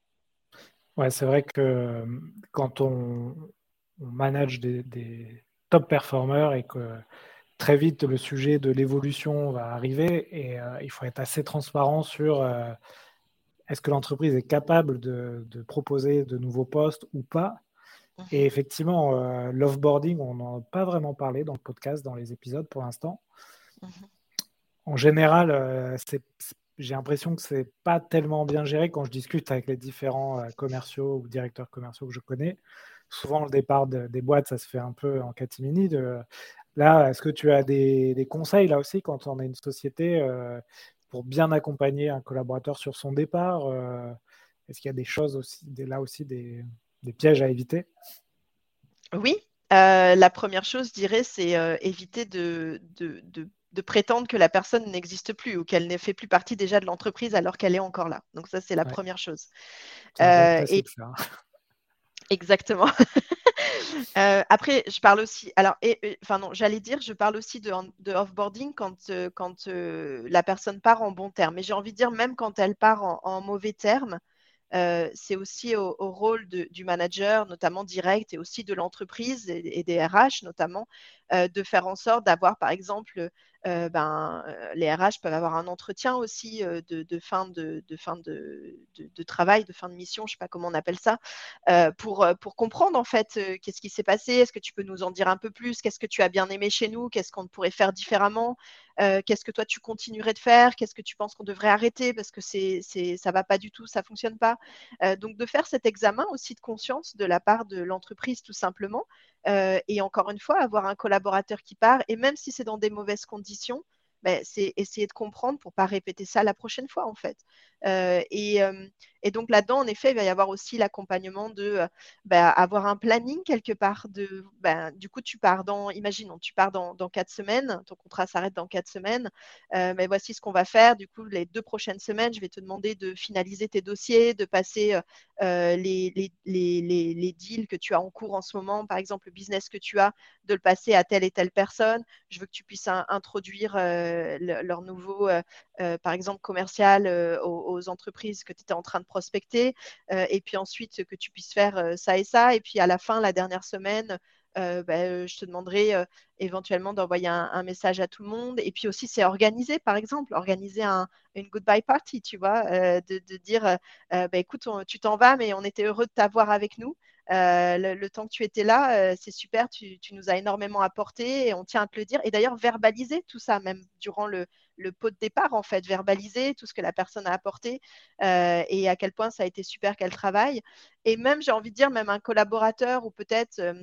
Ouais, c'est vrai que quand on, manage des, top performers et que très vite le sujet de l'évolution va arriver et euh, il faut être assez transparent sur euh, est-ce que l'entreprise est capable de, proposer de nouveaux postes ou pas et effectivement, euh, l'offboarding, on n'en a pas vraiment parlé dans le podcast, dans les épisodes pour l'instant. Mhm. En général, euh, j'ai l'impression que c'est pas tellement bien géré quand je discute avec les différents euh, commerciaux ou directeurs commerciaux que je connais. Souvent, le départ des boîtes, ça se fait un peu en catimini. De... Là, est-ce que tu as des, conseils là aussi quand on est une société pour bien accompagner un collaborateur sur son départ Est-ce qu'il y a des choses aussi, là aussi, des, des pièges à éviter
Oui. Euh, la première chose, je dirais, c'est euh, éviter de, de, prétendre que la personne n'existe plus ou qu'elle ne fait plus partie déjà de l'entreprise alors qu'elle est encore là. Donc ça, c'est la première chose.
Euh, et...
Exactement. après, je parle aussi. Alors, enfin non, j'allais dire, je parle aussi de, de offboarding quand, quand la personne part en bon terme. Mais j'ai envie de dire, même quand elle part en mauvais terme, euh, c'est aussi au, rôle du manager, notamment direct, et aussi de l'entreprise et, des RH notamment, euh, de faire en sorte d'avoir, par exemple, euh, ben, les RH peuvent avoir un entretien aussi de, fin, de, travail, de fin de mission, je ne sais pas comment on appelle ça, pour, comprendre en fait qu'est-ce qui s'est passé, est-ce que tu peux nous en dire un peu plus, qu'est-ce que tu as bien aimé chez nous, qu'est-ce qu'on pourrait faire différemment, qu'est-ce que toi tu continuerais de faire, qu'est-ce que tu penses qu'on devrait arrêter parce que c'est, c'est, ça va pas du tout, ça fonctionne pas. donc de faire cet examen aussi de conscience de la part de l'entreprise tout simplement, euh, et encore une fois, avoir un collaborateur qui part, et même si c'est dans des mauvaises conditions, ben, c'est essayer de comprendre pour pas répéter ça la prochaine fois en fait. Euh, euh, et, donc là-dedans, en effet, il va y avoir aussi l'accompagnement de euh, bah, avoir un planning quelque part. De, bah, du coup, tu pars dans, imaginons, tu pars dans, quatre semaines, ton contrat s'arrête dans quatre semaines, mais voici ce qu'on va faire. Du coup, les deux prochaines semaines, je vais te demander de finaliser tes dossiers, de passer les, les, deals que tu as en cours en ce moment, par exemple le business que tu as, de le passer à telle et telle personne. Je veux que tu puisses introduire leur nouveau, par exemple, commercial au aux entreprises que tu étais en train de prospecter, euh, et puis ensuite que tu puisses faire euh, ça et ça, et puis à la fin, la dernière semaine, euh, ben, je te demanderai éventuellement d'envoyer un, message à tout le monde. Et puis aussi, c'est organiser, par exemple, organiser une goodbye party, tu vois, de, dire, ben, écoute, tu t'en vas, mais on était heureux de t'avoir avec nous. Le, temps que tu étais là, c'est super, tu, nous as énormément apporté et on tient à te le dire. Et d'ailleurs, verbaliser tout ça, même durant le, le pot de départ, en fait, verbaliser tout ce que la personne a apporté euh, et à quel point ça a été super qu'elle travaille. Et même, j'ai envie de dire, même un collaborateur ou peut-être euh,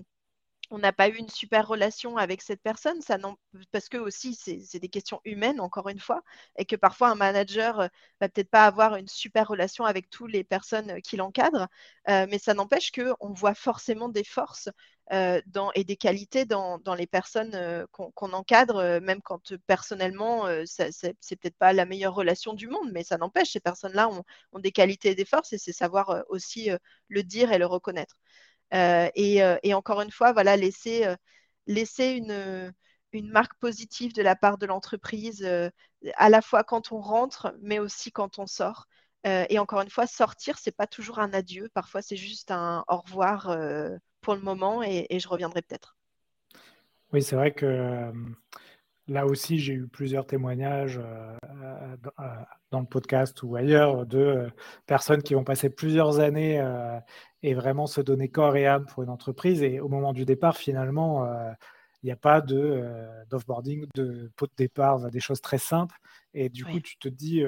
on n'a pas eu une super relation avec cette personne, parce que aussi c'est des questions humaines encore une fois, et que parfois un manager euh, va peut-être pas avoir une super relation avec toutes les personnes qui l'encadrent, mais ça n'empêche qu'on voit forcément des forces euh, et des qualités dans, les personnes euh, qu'on encadre, euh, même quand personnellement, c'est peut-être pas la meilleure relation du monde, mais ça n'empêche, ces personnes-là ont, des qualités et des forces et c'est savoir aussi le dire et le reconnaître. Et, encore une fois, voilà, laisser, laisser une, marque positive de la part de l'entreprise, à la fois quand on rentre, mais aussi quand on sort. et encore une fois, sortir, c'est pas toujours un adieu. Parfois, c'est juste un au revoir pour le moment et, je reviendrai peut-être.
Oui, c'est vrai que euh, là aussi, j'ai eu plusieurs témoignages euh, euh, dans le podcast ou ailleurs de personnes qui ont passé plusieurs années et vraiment se donner corps et âme pour une entreprise. Et au moment du départ, finalement, il n'y a pas de d'offboarding, de pot de départ, des choses très simples. Et du coup, tu te dis,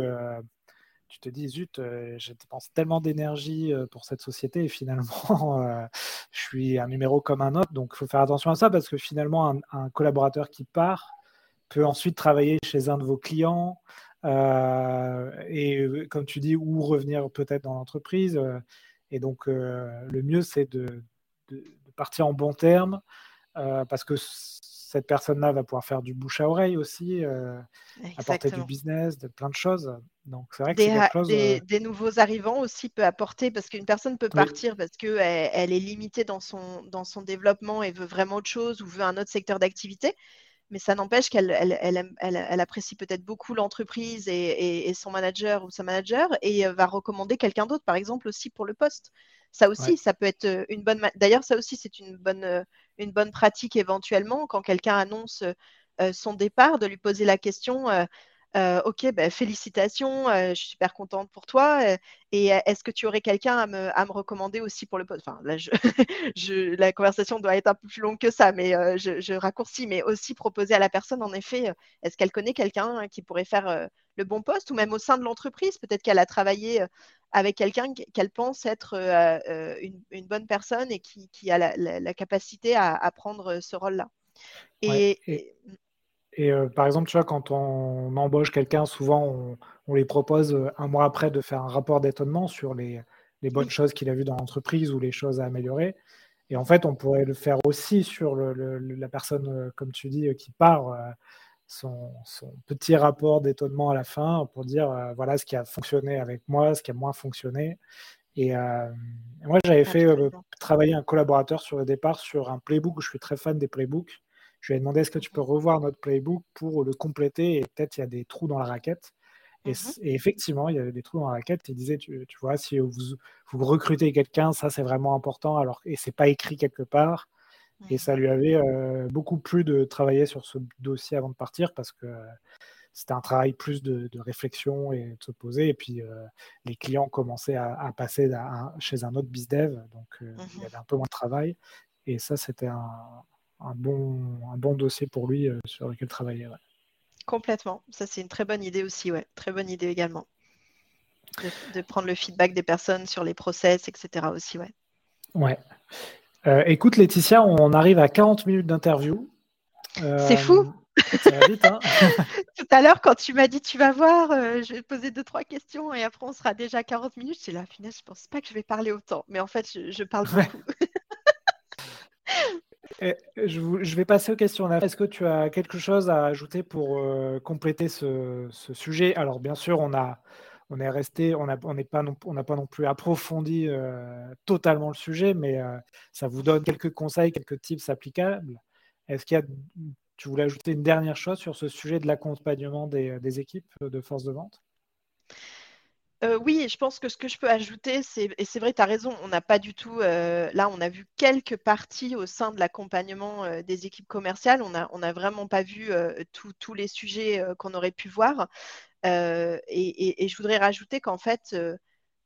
tu te dis, zut, je dépense tellement d'énergie pour cette société et finalement, je suis un numéro comme un autre. Donc, il faut faire attention à ça parce que finalement, un, collaborateur qui part peut ensuite travailler chez un de vos clients et, comme tu dis, ou revenir peut-être dans l'entreprise. Et donc, le mieux, c'est de, de, partir en bon terme parce que cette personne-là va pouvoir faire du bouche à oreille aussi, euh, apporter du business, de, plein de choses. Donc c'est vrai que
des,
c'est chose.
Euh, des, nouveaux arrivants aussi peut apporter parce qu'une personne peut partir parce qu'elle elle est limitée dans son, dans son développement et veut vraiment autre chose ou veut un autre secteur d'activité. Mais ça n'empêche qu'elle elle, elle, apprécie peut-être beaucoup l'entreprise et, et, son manager ou sa manager et euh, va recommander quelqu'un d'autre, par exemple, aussi pour le poste. Ça aussi, ça peut être une bonne. D'ailleurs, ça aussi, c'est une bonne, une bonne pratique éventuellement quand quelqu'un annonce son départ, de lui poser la question. Ok, ben, félicitations, je suis super contente pour toi. et est-ce que tu aurais quelqu'un à me, à me, recommander aussi pour le poste Enfin, là, je, la conversation doit être un peu plus longue que ça, mais je, raccourcis. Mais aussi proposer à la personne, en effet, est-ce qu'elle connaît quelqu'un qui pourrait faire le bon poste ou même au sein de l'entreprise Peut-être qu'elle a travaillé avec quelqu'un qu'elle pense être euh, euh, une, bonne personne et qui, a la, capacité à, prendre ce rôle-là.
Et, et, euh, par exemple, tu vois, quand on embauche quelqu'un, souvent on, lui propose un mois après de faire un rapport d'étonnement sur les, bonnes choses qu'il a vues dans l'entreprise ou les choses à améliorer. Et en fait, on pourrait le faire aussi sur la personne, comme tu dis, qui part son, petit rapport d'étonnement à la fin pour dire euh, voilà ce qui a fonctionné avec moi, ce qui a moins fonctionné. Et euh, moi, j'avais fait euh, travailler un collaborateur sur le départ sur un playbook. Je suis très fan des playbooks. Je lui ai demandé est-ce que tu peux revoir notre playbook pour le compléter et peut-être il y a des trous dans la raquette. Et, mmh effectivement, il y avait des trous dans la raquette. Il disait, tu, vois, si vous, vous recrutez quelqu'un, ça c'est vraiment important. Alors, et c'est pas écrit quelque part. Et ça lui avait beaucoup plu de travailler sur ce dossier avant de partir parce que c'était un travail plus de, réflexion et de se poser. Et puis les clients commençaient à, passer chez un autre bizdev, donc il y mmh avait un peu moins de travail. Et ça, c'était un, bon, un bon dossier pour lui sur lequel travailler.
Complètement. Ça, c'est une très bonne idée aussi. Ouais. Très bonne idée également. De, de, prendre le feedback des personnes sur les process, etc. aussi. Ouais.
Ouais. Euh, écoute, Laetitia, on arrive à 40 minutes d'interview.
C'est fou. Euh, ça va vite, hein Tout à l'heure, quand tu m'as dit tu vas voir, euh, je vais te poser deux, trois questions et après on sera déjà à 40 minutes. C'est la finesse, je pense pas que je vais parler autant. Mais en fait, je, parle beaucoup.
Je, vais passer aux questions. Est-ce que tu as quelque chose à ajouter pour compléter ce, sujet? Alors, bien sûr, on est resté, on n'a pas, non, pas non plus approfondi euh, totalement le sujet, mais euh, ça vous donne quelques conseils, quelques tips applicables. Est-ce qu'il y a, tu voulais ajouter une dernière chose sur ce sujet de l'accompagnement des, équipes de force de vente?
Euh, oui, je pense que ce que je peux ajouter, c'est, et c'est vrai, tu as raison, on n'a pas du tout, là, on a vu quelques parties au sein de l'accompagnement des équipes commerciales, on n'a vraiment pas vu tous les sujets qu'on aurait pu voir. Euh, et, je voudrais rajouter qu'en fait, euh,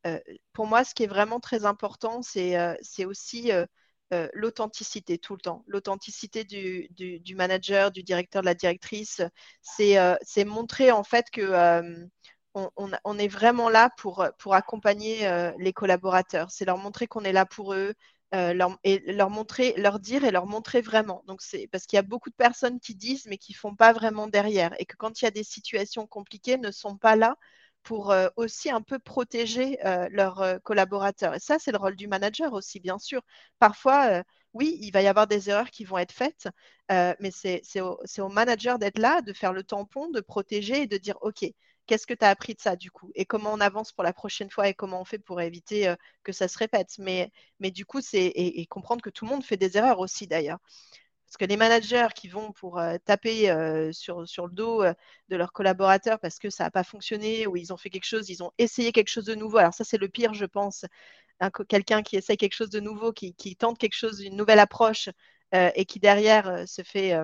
euh, pour moi, ce qui est vraiment très important, c'est aussi l'authenticité tout le temps. L'authenticité du, manager, du directeur, de la directrice, c'est montrer en fait que on, est vraiment là pour, pour accompagner les collaborateurs. C'est leur montrer qu'on est là pour eux, euh, leur, et leur montrer, leur dire et leur montrer vraiment. Donc c'est parce qu'il y a beaucoup de personnes qui disent mais qui font pas vraiment derrière et que quand il y a des situations compliquées, ne sont pas là pour euh, aussi un peu protéger euh, leurs collaborateurs. Et ça, c'est le rôle du manager aussi, bien sûr. Parfois, oui, il va y avoir des erreurs qui vont être faites, mais c'est au, manager d'être là, de faire le tampon, de protéger et de dire, OK, qu'est-ce que tu as appris de ça du coup et comment on avance pour la prochaine fois et comment on fait pour éviter euh, que ça se répète. Mais, mais du coup, c'est et, comprendre que tout le monde fait des erreurs aussi d'ailleurs. Parce que les managers qui vont pour euh, taper euh, sur, sur, le dos de leurs collaborateurs parce que ça n'a pas fonctionné ou ils ont fait quelque chose, ils ont essayé quelque chose de nouveau. Alors ça, c'est le pire, je pense. Quelqu'un qui essaye quelque chose de nouveau, qui, tente quelque chose, une nouvelle approche et qui derrière se fait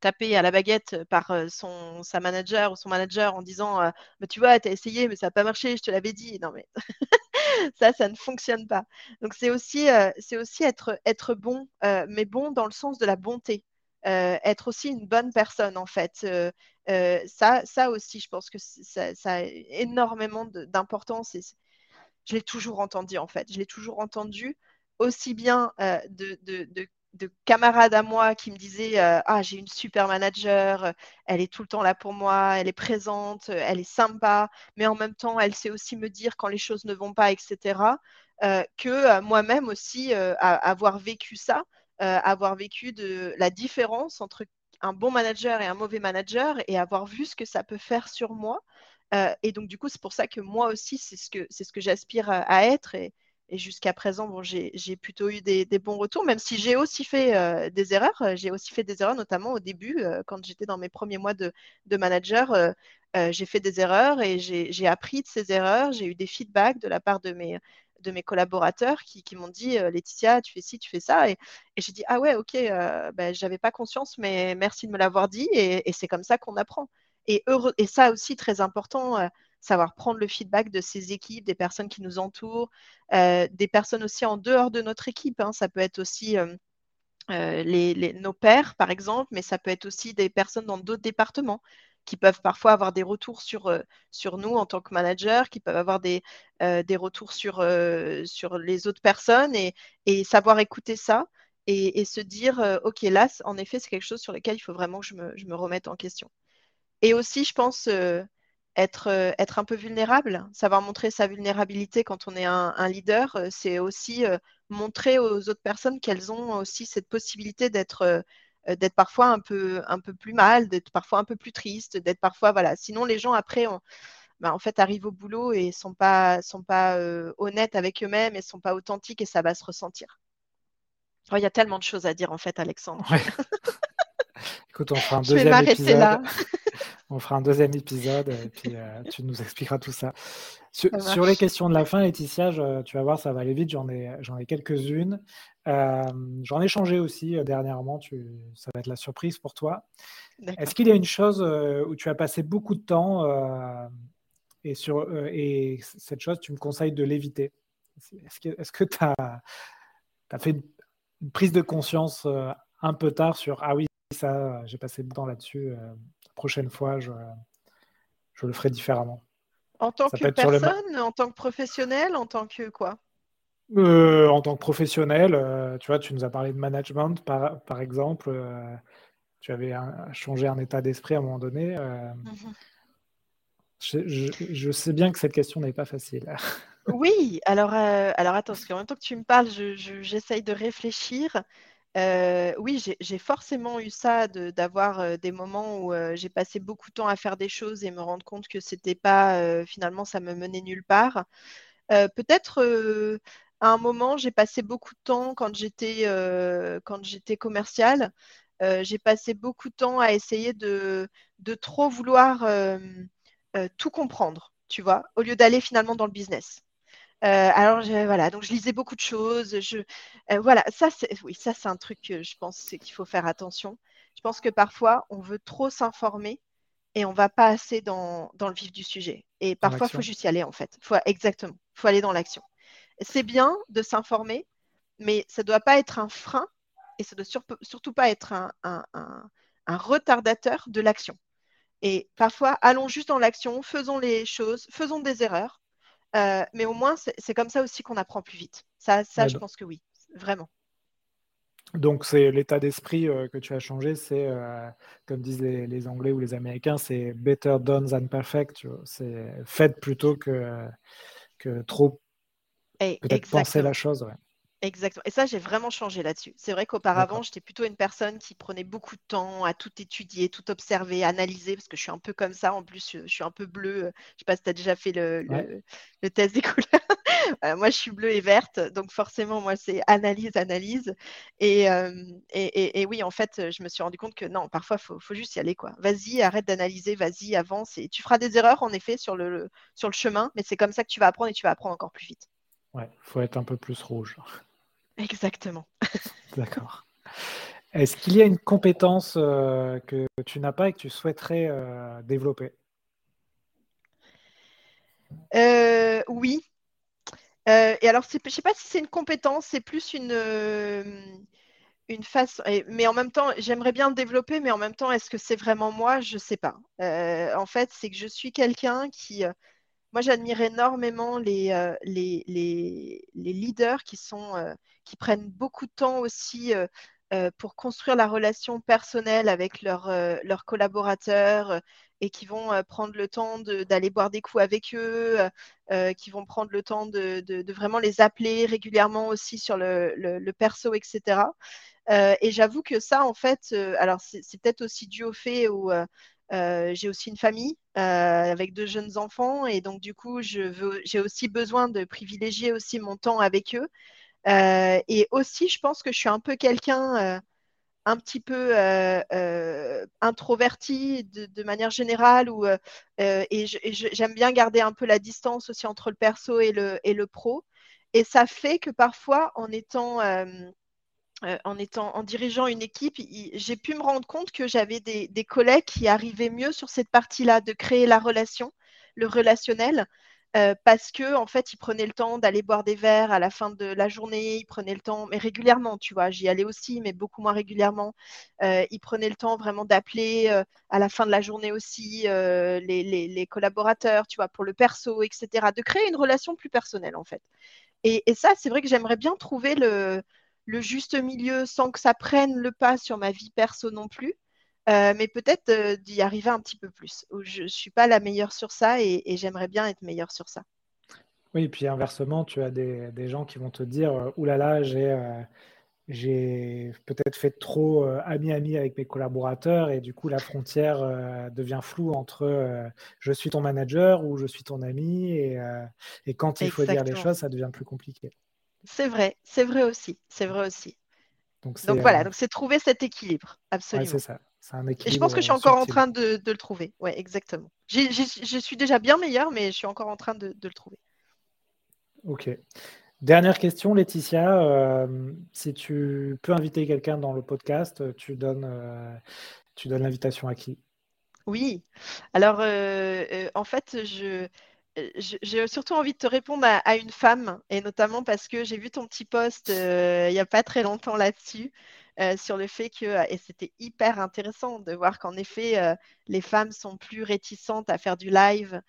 tapé à la baguette par euh, son, sa manager ou son manager en disant euh, bah, Tu vois, tu as essayé, mais ça n'a pas marché, je te l'avais dit. Non, mais ça, ça ne fonctionne pas. Donc, c'est aussi, aussi être, être bon, mais bon dans le sens de la bonté. être aussi une bonne personne en fait. ça, ça aussi, je pense que ça, a énormément d'importance je l'ai toujours entendu en fait. Je l'ai toujours entendu aussi bien de camarades à moi qui me disaient Ah, j'ai une super manager, elle est tout le temps là pour moi, elle est présente, elle est sympa, mais en même temps, elle sait aussi me dire quand les choses ne vont pas, etc. que moi-même aussi, avoir vécu ça, avoir vécu de la différence entre un bon manager et un mauvais manager et avoir vu ce que ça peut faire sur moi. et donc, du coup, c'est pour ça que moi aussi, c'est ce que, ce que j'aspire à, être. Et jusqu'à présent, bon, j'ai plutôt eu des, bons retours, même si j'ai aussi fait euh, des erreurs. Euh, j'ai aussi fait des erreurs, notamment au début, euh, quand j'étais dans mes premiers mois de, manager. j'ai fait des erreurs et j'ai appris de ces erreurs. J'ai eu des feedbacks de la part de mes, de mes collaborateurs qui, m'ont dit Laetitia, tu fais ci, tu fais ça. Et, j'ai dit Ah ouais, ok, ben, j'avais pas conscience, mais merci de me l'avoir dit. Et, et c'est comme ça qu'on apprend. Et, heureux, et ça aussi, très important savoir prendre le feedback de ses équipes, des personnes qui nous entourent, euh, des personnes aussi en dehors de notre équipe. Hein. Ça peut être aussi euh, euh, nos pairs, par exemple, mais ça peut être aussi des personnes dans d'autres départements qui peuvent parfois avoir des retours sur, sur nous en tant que manager, qui peuvent avoir des, des retours sur, sur les autres personnes et, savoir écouter ça et, et se dire, OK, là, en effet, c'est quelque chose sur lequel il faut vraiment que je me, je me remette en question. Et aussi, je pense, être, euh, être un peu vulnérable, savoir montrer sa vulnérabilité quand on est un, leader, euh, c'est aussi euh, montrer aux autres personnes qu'elles ont aussi cette possibilité d'être d'être parfois un peu, un peu plus mal, d'être parfois un peu plus triste, d'être parfois, voilà. Sinon, les gens, après, bah, en fait, arrivent au boulot et sont pas, sont pas honnêtes avec eux-mêmes et sont pas authentiques et ça va se ressentir. Oh, il y a tellement de choses à dire, en fait, Alexandre.
Écoute, on fera un deuxième épisode. Là. on fera un deuxième épisode et puis euh, tu nous expliqueras tout ça. Sur, les questions de la fin, Laetitia, tu vas voir, ça va aller vite. J'en ai, j'en ai quelques-unes. Euh, j'en ai changé aussi euh, dernièrement. Tu, ça va être la surprise pour toi. Est-ce qu'il y a une chose où tu as passé beaucoup de temps et, sur, et cette chose, tu me conseilles de l'éviter? Est-ce que tu as, as, fait une prise de conscience un peu tard sur ah oui, ça, j'ai passé le temps là-dessus. Euh, la prochaine fois, je, je, le ferai différemment.
En tant que personne, en tant que professionnel, en tant que quoi?
Euh, En tant que professionnel, euh, tu vois, tu nous as parlé de management, par, par exemple. tu avais changé un état d'esprit à un moment donné. Mhm. je, sais bien que cette question n'est pas facile.
oui, alors, alors attends, parce qu'en même temps que tu me parles, j'essaye de réfléchir. Oui, j'ai forcément eu ça d'avoir des moments où j'ai passé beaucoup de temps à faire des choses et me rendre compte que c'était pas finalement ça me menait nulle part. Peut-être à un moment j'ai passé beaucoup de temps quand j'étais quand j'étais commerciale, j'ai passé beaucoup de temps à essayer de, de trop vouloir tout comprendre, tu vois, au lieu d'aller finalement dans le business. Euh, alors voilà, donc je lisais beaucoup de choses. Je, euh, voilà, ça c'est oui, ça c'est un truc que je pense qu'il faut faire attention. Je pense que parfois on veut trop s'informer et on va pas assez dans, dans, le vif du sujet. Et parfois il faut juste y aller en fait. Faut, exactement, il faut aller dans l'action. C'est bien de s'informer, mais ça ne doit pas être un frein et ça ne doit surtout pas être un, un, un retardateur de l'action. Et parfois, allons juste dans l'action, faisons les choses, faisons des erreurs euh, mais au moins, c'est comme ça aussi qu'on apprend plus vite. Ça, ça je pense que oui, vraiment.
Donc, c'est l'état d'esprit euh, que tu as changé, c'est, euh, comme disent les, Anglais ou les Américains, c'est better done than perfect. C'est fait plutôt que, que trop peut-être penser la chose.
Exactement. Et ça, j'ai vraiment changé là-dessus. C'est vrai qu'auparavant, j'étais plutôt une personne qui prenait beaucoup de temps à tout étudier, tout observer, analyser, parce que je suis un peu comme ça. En plus, je suis un peu bleue. Je ne sais pas si tu as déjà fait le, le, test des couleurs. Euh, moi, je suis bleue et verte. Donc, forcément, moi, c'est analyse, analyse. Et, euh, et, et, oui, en fait, je me suis rendu compte que non, parfois, il faut, faut, juste y aller. quoi. Vas-y, arrête d'analyser, vas-y, avance. Et tu feras des erreurs, en effet, sur le, sur le chemin, mais c'est comme ça que tu vas apprendre et tu vas apprendre encore plus vite.
Ouais, il faut être un peu plus rouge.
Exactement.
D'accord. Est-ce qu'il y a une compétence euh, que tu n'as pas et que tu souhaiterais euh, développer?
Euh, Oui. et alors, je ne sais pas si c'est une compétence, c'est plus une, une face, mais en même temps, j'aimerais bien le développer, mais en même temps, est-ce que c'est vraiment moi? Je ne sais pas. En fait, c'est que je suis quelqu'un qui, moi, j'admire énormément les, les, les, leaders qui, sont, qui prennent beaucoup de temps aussi pour construire la relation personnelle avec leurs collaborateurs, et qui vont euh, prendre le temps d'aller boire des coups avec eux, euh, euh, qui vont prendre le temps de, vraiment les appeler régulièrement aussi sur le, perso, etc. et j'avoue que ça, en fait, alors c'est peut-être aussi dû au fait où j'ai aussi une famille avec deux jeunes enfants et donc du coup, j'ai aussi besoin de privilégier aussi mon temps avec eux. Et aussi, je pense que je suis un peu quelqu'un un petit peu euh, euh, introverti de, manière générale euh, et j'aime bien garder un peu la distance aussi entre le perso et le, le pro. Et ça fait que parfois, en étant, en, étant en dirigeant une équipe, j'ai pu me rendre compte que j'avais des, des, collègues qui arrivaient mieux sur cette partie-là, de créer la relation, le relationnel, euh, parce que en fait, il prenait le temps d'aller boire des verres à la fin de la journée, il prenait le temps, mais régulièrement, tu vois, j'y allais aussi, mais beaucoup moins régulièrement. Euh, il prenait le temps vraiment d'appeler euh, à la fin de la journée aussi les, collaborateurs, tu vois, pour le perso, etc. De créer une relation plus personnelle, en fait. Et, ça, c'est vrai que j'aimerais bien trouver le juste milieu sans que ça prenne le pas sur ma vie perso non plus. Euh, mais peut-être euh, d'y arriver un petit peu plus. Je ne suis pas la meilleure sur ça et, j'aimerais bien être meilleure sur ça.
Oui, et puis inversement, tu as des, gens qui vont te dire euh, oulala, j'ai j'ai peut-être fait trop ami-ami avec mes collaborateurs et du coup la frontière devient floue entre je suis ton manager ou je suis ton ami et, et quand il faut dire les choses, ça devient plus compliqué.
C'est vrai, c'est vrai aussi, c'est vrai aussi. Donc, voilà, donc c'est trouver cet équilibre, absolument.
c'est ça.
Et je pense que je suis encore en train de, le trouver. Ouais, exactement. je suis déjà bien meilleure, mais je suis encore en train de, le trouver.
Ok. Dernière question, Laetitia. Euh, si tu peux inviter quelqu'un dans le podcast, tu donnes, euh, tu donnes l'invitation à qui?
Oui. Alors, euh, en fait, je, j'ai surtout envie de te répondre à, une femme, et notamment parce que j'ai vu ton petit post il n'y a pas très longtemps là-dessus. Euh, sur le fait que, euh, et c'était hyper intéressant de voir qu'en effet, euh, les femmes sont plus réticentes à faire du live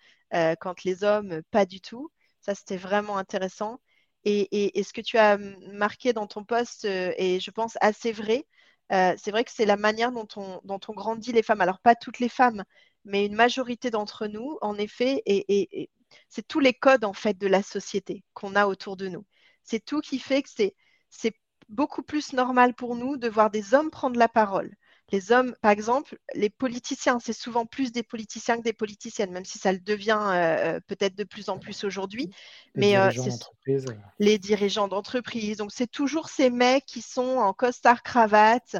quand les hommes, pas du tout. Ça, c'était vraiment intéressant. Et, ce que tu as marqué dans ton poste est, je pense, assez vrai. c'est vrai que c'est la manière dont on, dont on grandit les femmes. Alors, pas toutes les femmes, mais une majorité d'entre nous, en effet, et, c'est tous les codes, en fait, de la société qu'on a autour de nous. C'est tout qui fait que c'est beaucoup plus normal pour nous de voir des hommes prendre la parole. Les hommes, par exemple, les politiciens, c'est souvent plus des politiciens que des politiciennes, même si ça le devient euh, euh, peut-être de plus en plus aujourd'hui. Mais euh, les dirigeants d'entreprise. Donc c'est toujours ces mecs qui sont en costard cravate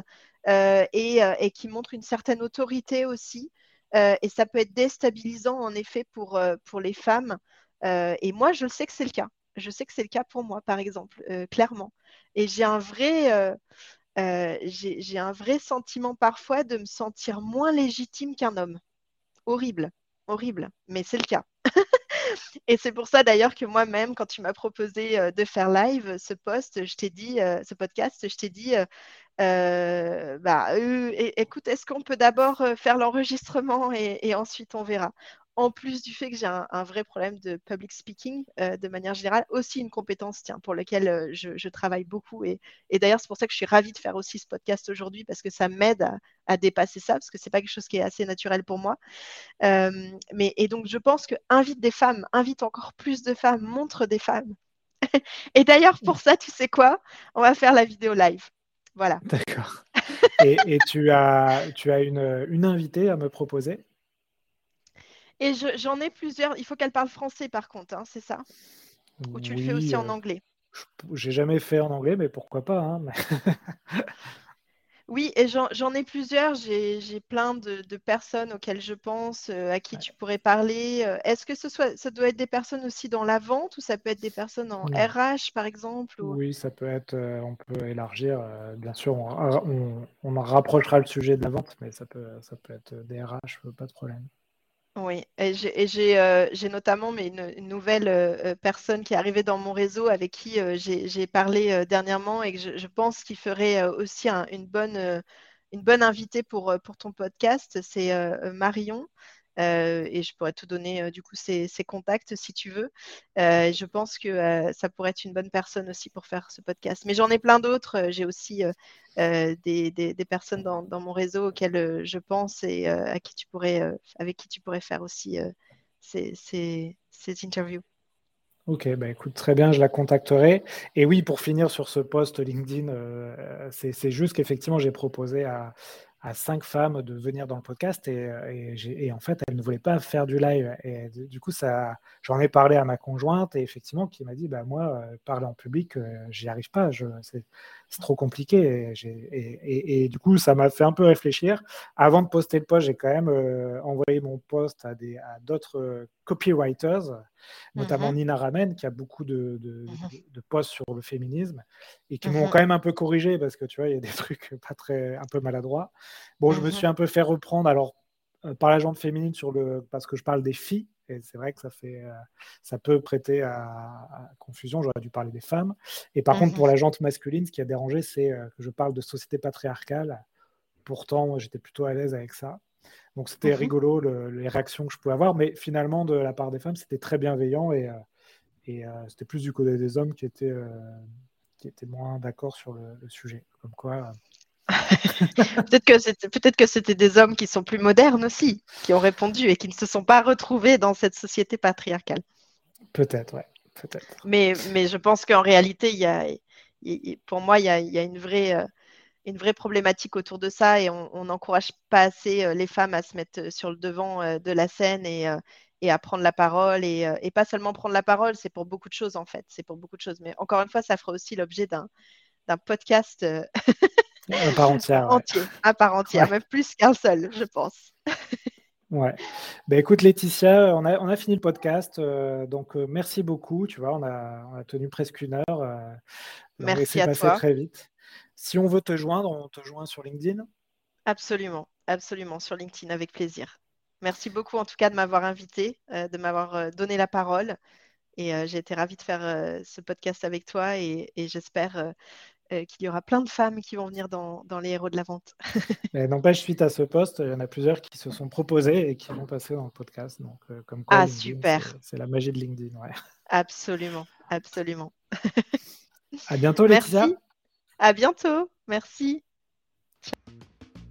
et, et, qui montrent une certaine autorité aussi. et ça peut être déstabilisant en effet pour, pour les femmes. et moi, je sais que c'est le cas. Je sais que c'est le cas pour moi, par exemple, clairement. Et j'ai un vrai, euh, euh, j'ai un vrai sentiment parfois de me sentir moins légitime qu'un homme. Horrible, horrible, mais c'est le cas. Et c'est pour ça d'ailleurs que moi-même, quand tu m'as proposé euh, de faire live ce post, je t'ai dit, ce podcast, je t'ai dit, bah, écoute, est-ce qu'on peut d'abord faire l'enregistrement et, ensuite on verra en plus du fait que j'ai un, vrai problème de public speaking euh, de manière générale, aussi une compétence pour laquelle euh, je, travaille beaucoup. Et, d'ailleurs, c'est pour ça que je suis ravie de faire aussi ce podcast aujourd'hui, parce que ça m'aide à, dépasser ça, parce que ce n'est pas quelque chose qui est assez naturel pour moi. Euh, mais, et donc, je pense que invite des femmes, invite encore plus de femmes, montre des femmes. et d'ailleurs, pour ça, tu sais quoi? On va faire la vidéo live. Voilà.
D'accord. et, tu as, une invitée à me proposer?
Et j'en ai plusieurs. Il faut qu'elle parle français par contre, hein, c'est ça? Ou tu le fais aussi en euh, anglais?
J'ai jamais fait en anglais, mais pourquoi pas hein,
Oui, et j'en ai plusieurs. J'ai plein de, personnes auxquelles je pense, euh, à qui tu pourrais parler. Euh, est-ce que ce soit, ça doit être des personnes aussi dans la vente ou ça peut être des personnes en RH, par exemple
Oui, ça peut être, on peut élargir. bien sûr, on, on, rapprochera le sujet de la vente, mais ça peut, ça peut être des RH, pas de problème.
Oui, et j'ai euh, notamment mais une, nouvelle euh, euh, personne qui est arrivée dans mon réseau avec qui j'ai parlé dernièrement et que je, pense qu'il ferait aussi une, bonne, une bonne invitée pour, pour ton podcast. C'est Marion. Euh, et je pourrais te donner euh, du coup ses, contacts si tu veux. Euh, je pense que ça pourrait être une bonne personne aussi pour faire ce podcast. Mais j'en ai plein d'autres. J'ai aussi des, personnes dans, mon réseau auxquelles je pense et à qui tu pourrais, avec qui tu pourrais faire aussi ces, ces, interviews.
Ok, bah écoute, très bien, je la contacterai. Et oui, pour finir sur ce post LinkedIn, c'est juste qu'effectivement, j'ai proposé à, à cinq femmes de venir dans le podcast et, euh, et, en fait, elles ne voulaient pas faire du live. Et du coup, ça, j'en ai parlé à ma conjointe et effectivement, qui m'a dit, bah, moi, euh, parler en public, euh, j'y arrive pas, c'est, trop compliqué. Et, et, du coup, ça m'a fait un peu réfléchir. Avant de poster le post, j'ai quand même envoyé mon post à, des, à d'autres copywriters notamment mhm. Nina Ramen, qui a beaucoup de, de, mhm. posts sur le féminisme et qui m'ont mhm. quand même un peu corrigé parce que tu vois, il y a des trucs pas très, un peu maladroits. Bon, je me suis un peu fait reprendre alors euh, par la jante féminine sur le, parce que je parle des filles. Et c'est vrai que ça, fait, euh, ça peut prêter à, confusion. J'aurais dû parler des femmes. Et par contre, pour la jante masculine, ce qui a dérangé, c'est euh, que je parle de société patriarcale. Pourtant, j'étais plutôt à l'aise avec ça. Donc c'était mhm. rigolo les réactions que je pouvais avoir, mais finalement de la part des femmes, c'était très bienveillant et, euh, et c'était plus du côté des hommes qui étaient, qui étaient moins d'accord sur le, sujet. Comme quoi.
peut-être que c'était peut-être que c'était des hommes qui sont plus modernes aussi, qui ont répondu et qui ne se sont pas retrouvés dans cette société patriarcale.
Peut-être, ouais, peut-être.
Mais, mais je pense qu'en réalité, il y a, pour moi, il y a, il y a une vraie une vraie problématique autour de ça et on n'encourage pas assez euh, les femmes à se mettre euh, sur le devant euh, de la scène et, à prendre la parole. Et, pas seulement prendre la parole, c'est pour beaucoup de choses en fait. C'est pour beaucoup de choses. Mais encore une fois, ça fera aussi l'objet d'un, podcast
à part entière,
entier, à part entière, même plus qu'un seul, je pense.
Ouais. Ben écoute Laetitia, on a, on a fini le podcast, donc merci beaucoup. Tu vois, on a, on a tenu presque une heure.
merci à toi.
très vite. Si on veut te joindre, on te joint sur LinkedIn?
Absolument, absolument, sur LinkedIn, avec plaisir. Merci beaucoup en tout cas de m'avoir invité, euh, de m'avoir euh, donné la parole. Et euh, j'ai été ravie de faire ce podcast avec toi et, j'espère qu'il y aura plein de femmes qui vont venir dans, les héros de la vente.
N'empêche, suite à ce poste, il y en a plusieurs qui se sont proposés et qui vont passer dans le podcast. Donc, comme quoi,
ah, super.
C'est la magie de LinkedIn. Ouais.
Absolument, absolument.
à bientôt, Laetitia.
Merci. À bientôt. Merci.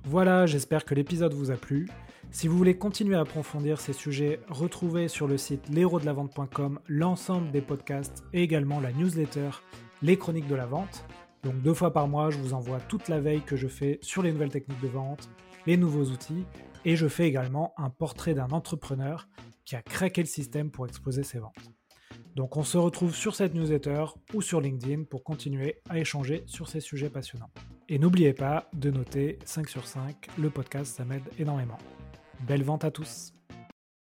Voilà, j'espère que l'épisode vous a plu. Si vous voulez continuer à approfondir ces sujets, retrouvez sur le site l'ensemble des podcasts et également la newsletter Les Chroniques de la Vente. Donc deux fois par mois, je vous envoie toute la veille que je fais sur les nouvelles techniques de vente, les nouveaux outils, et je fais également un portrait d'un entrepreneur qui a craqué le système pour exposer ses ventes. Donc on se retrouve sur cette newsletter ou sur LinkedIn pour continuer à échanger sur ces sujets passionnants. Et n'oubliez pas de noter 5 sur 5, le podcast ça m'aide énormément. Belle vente à tous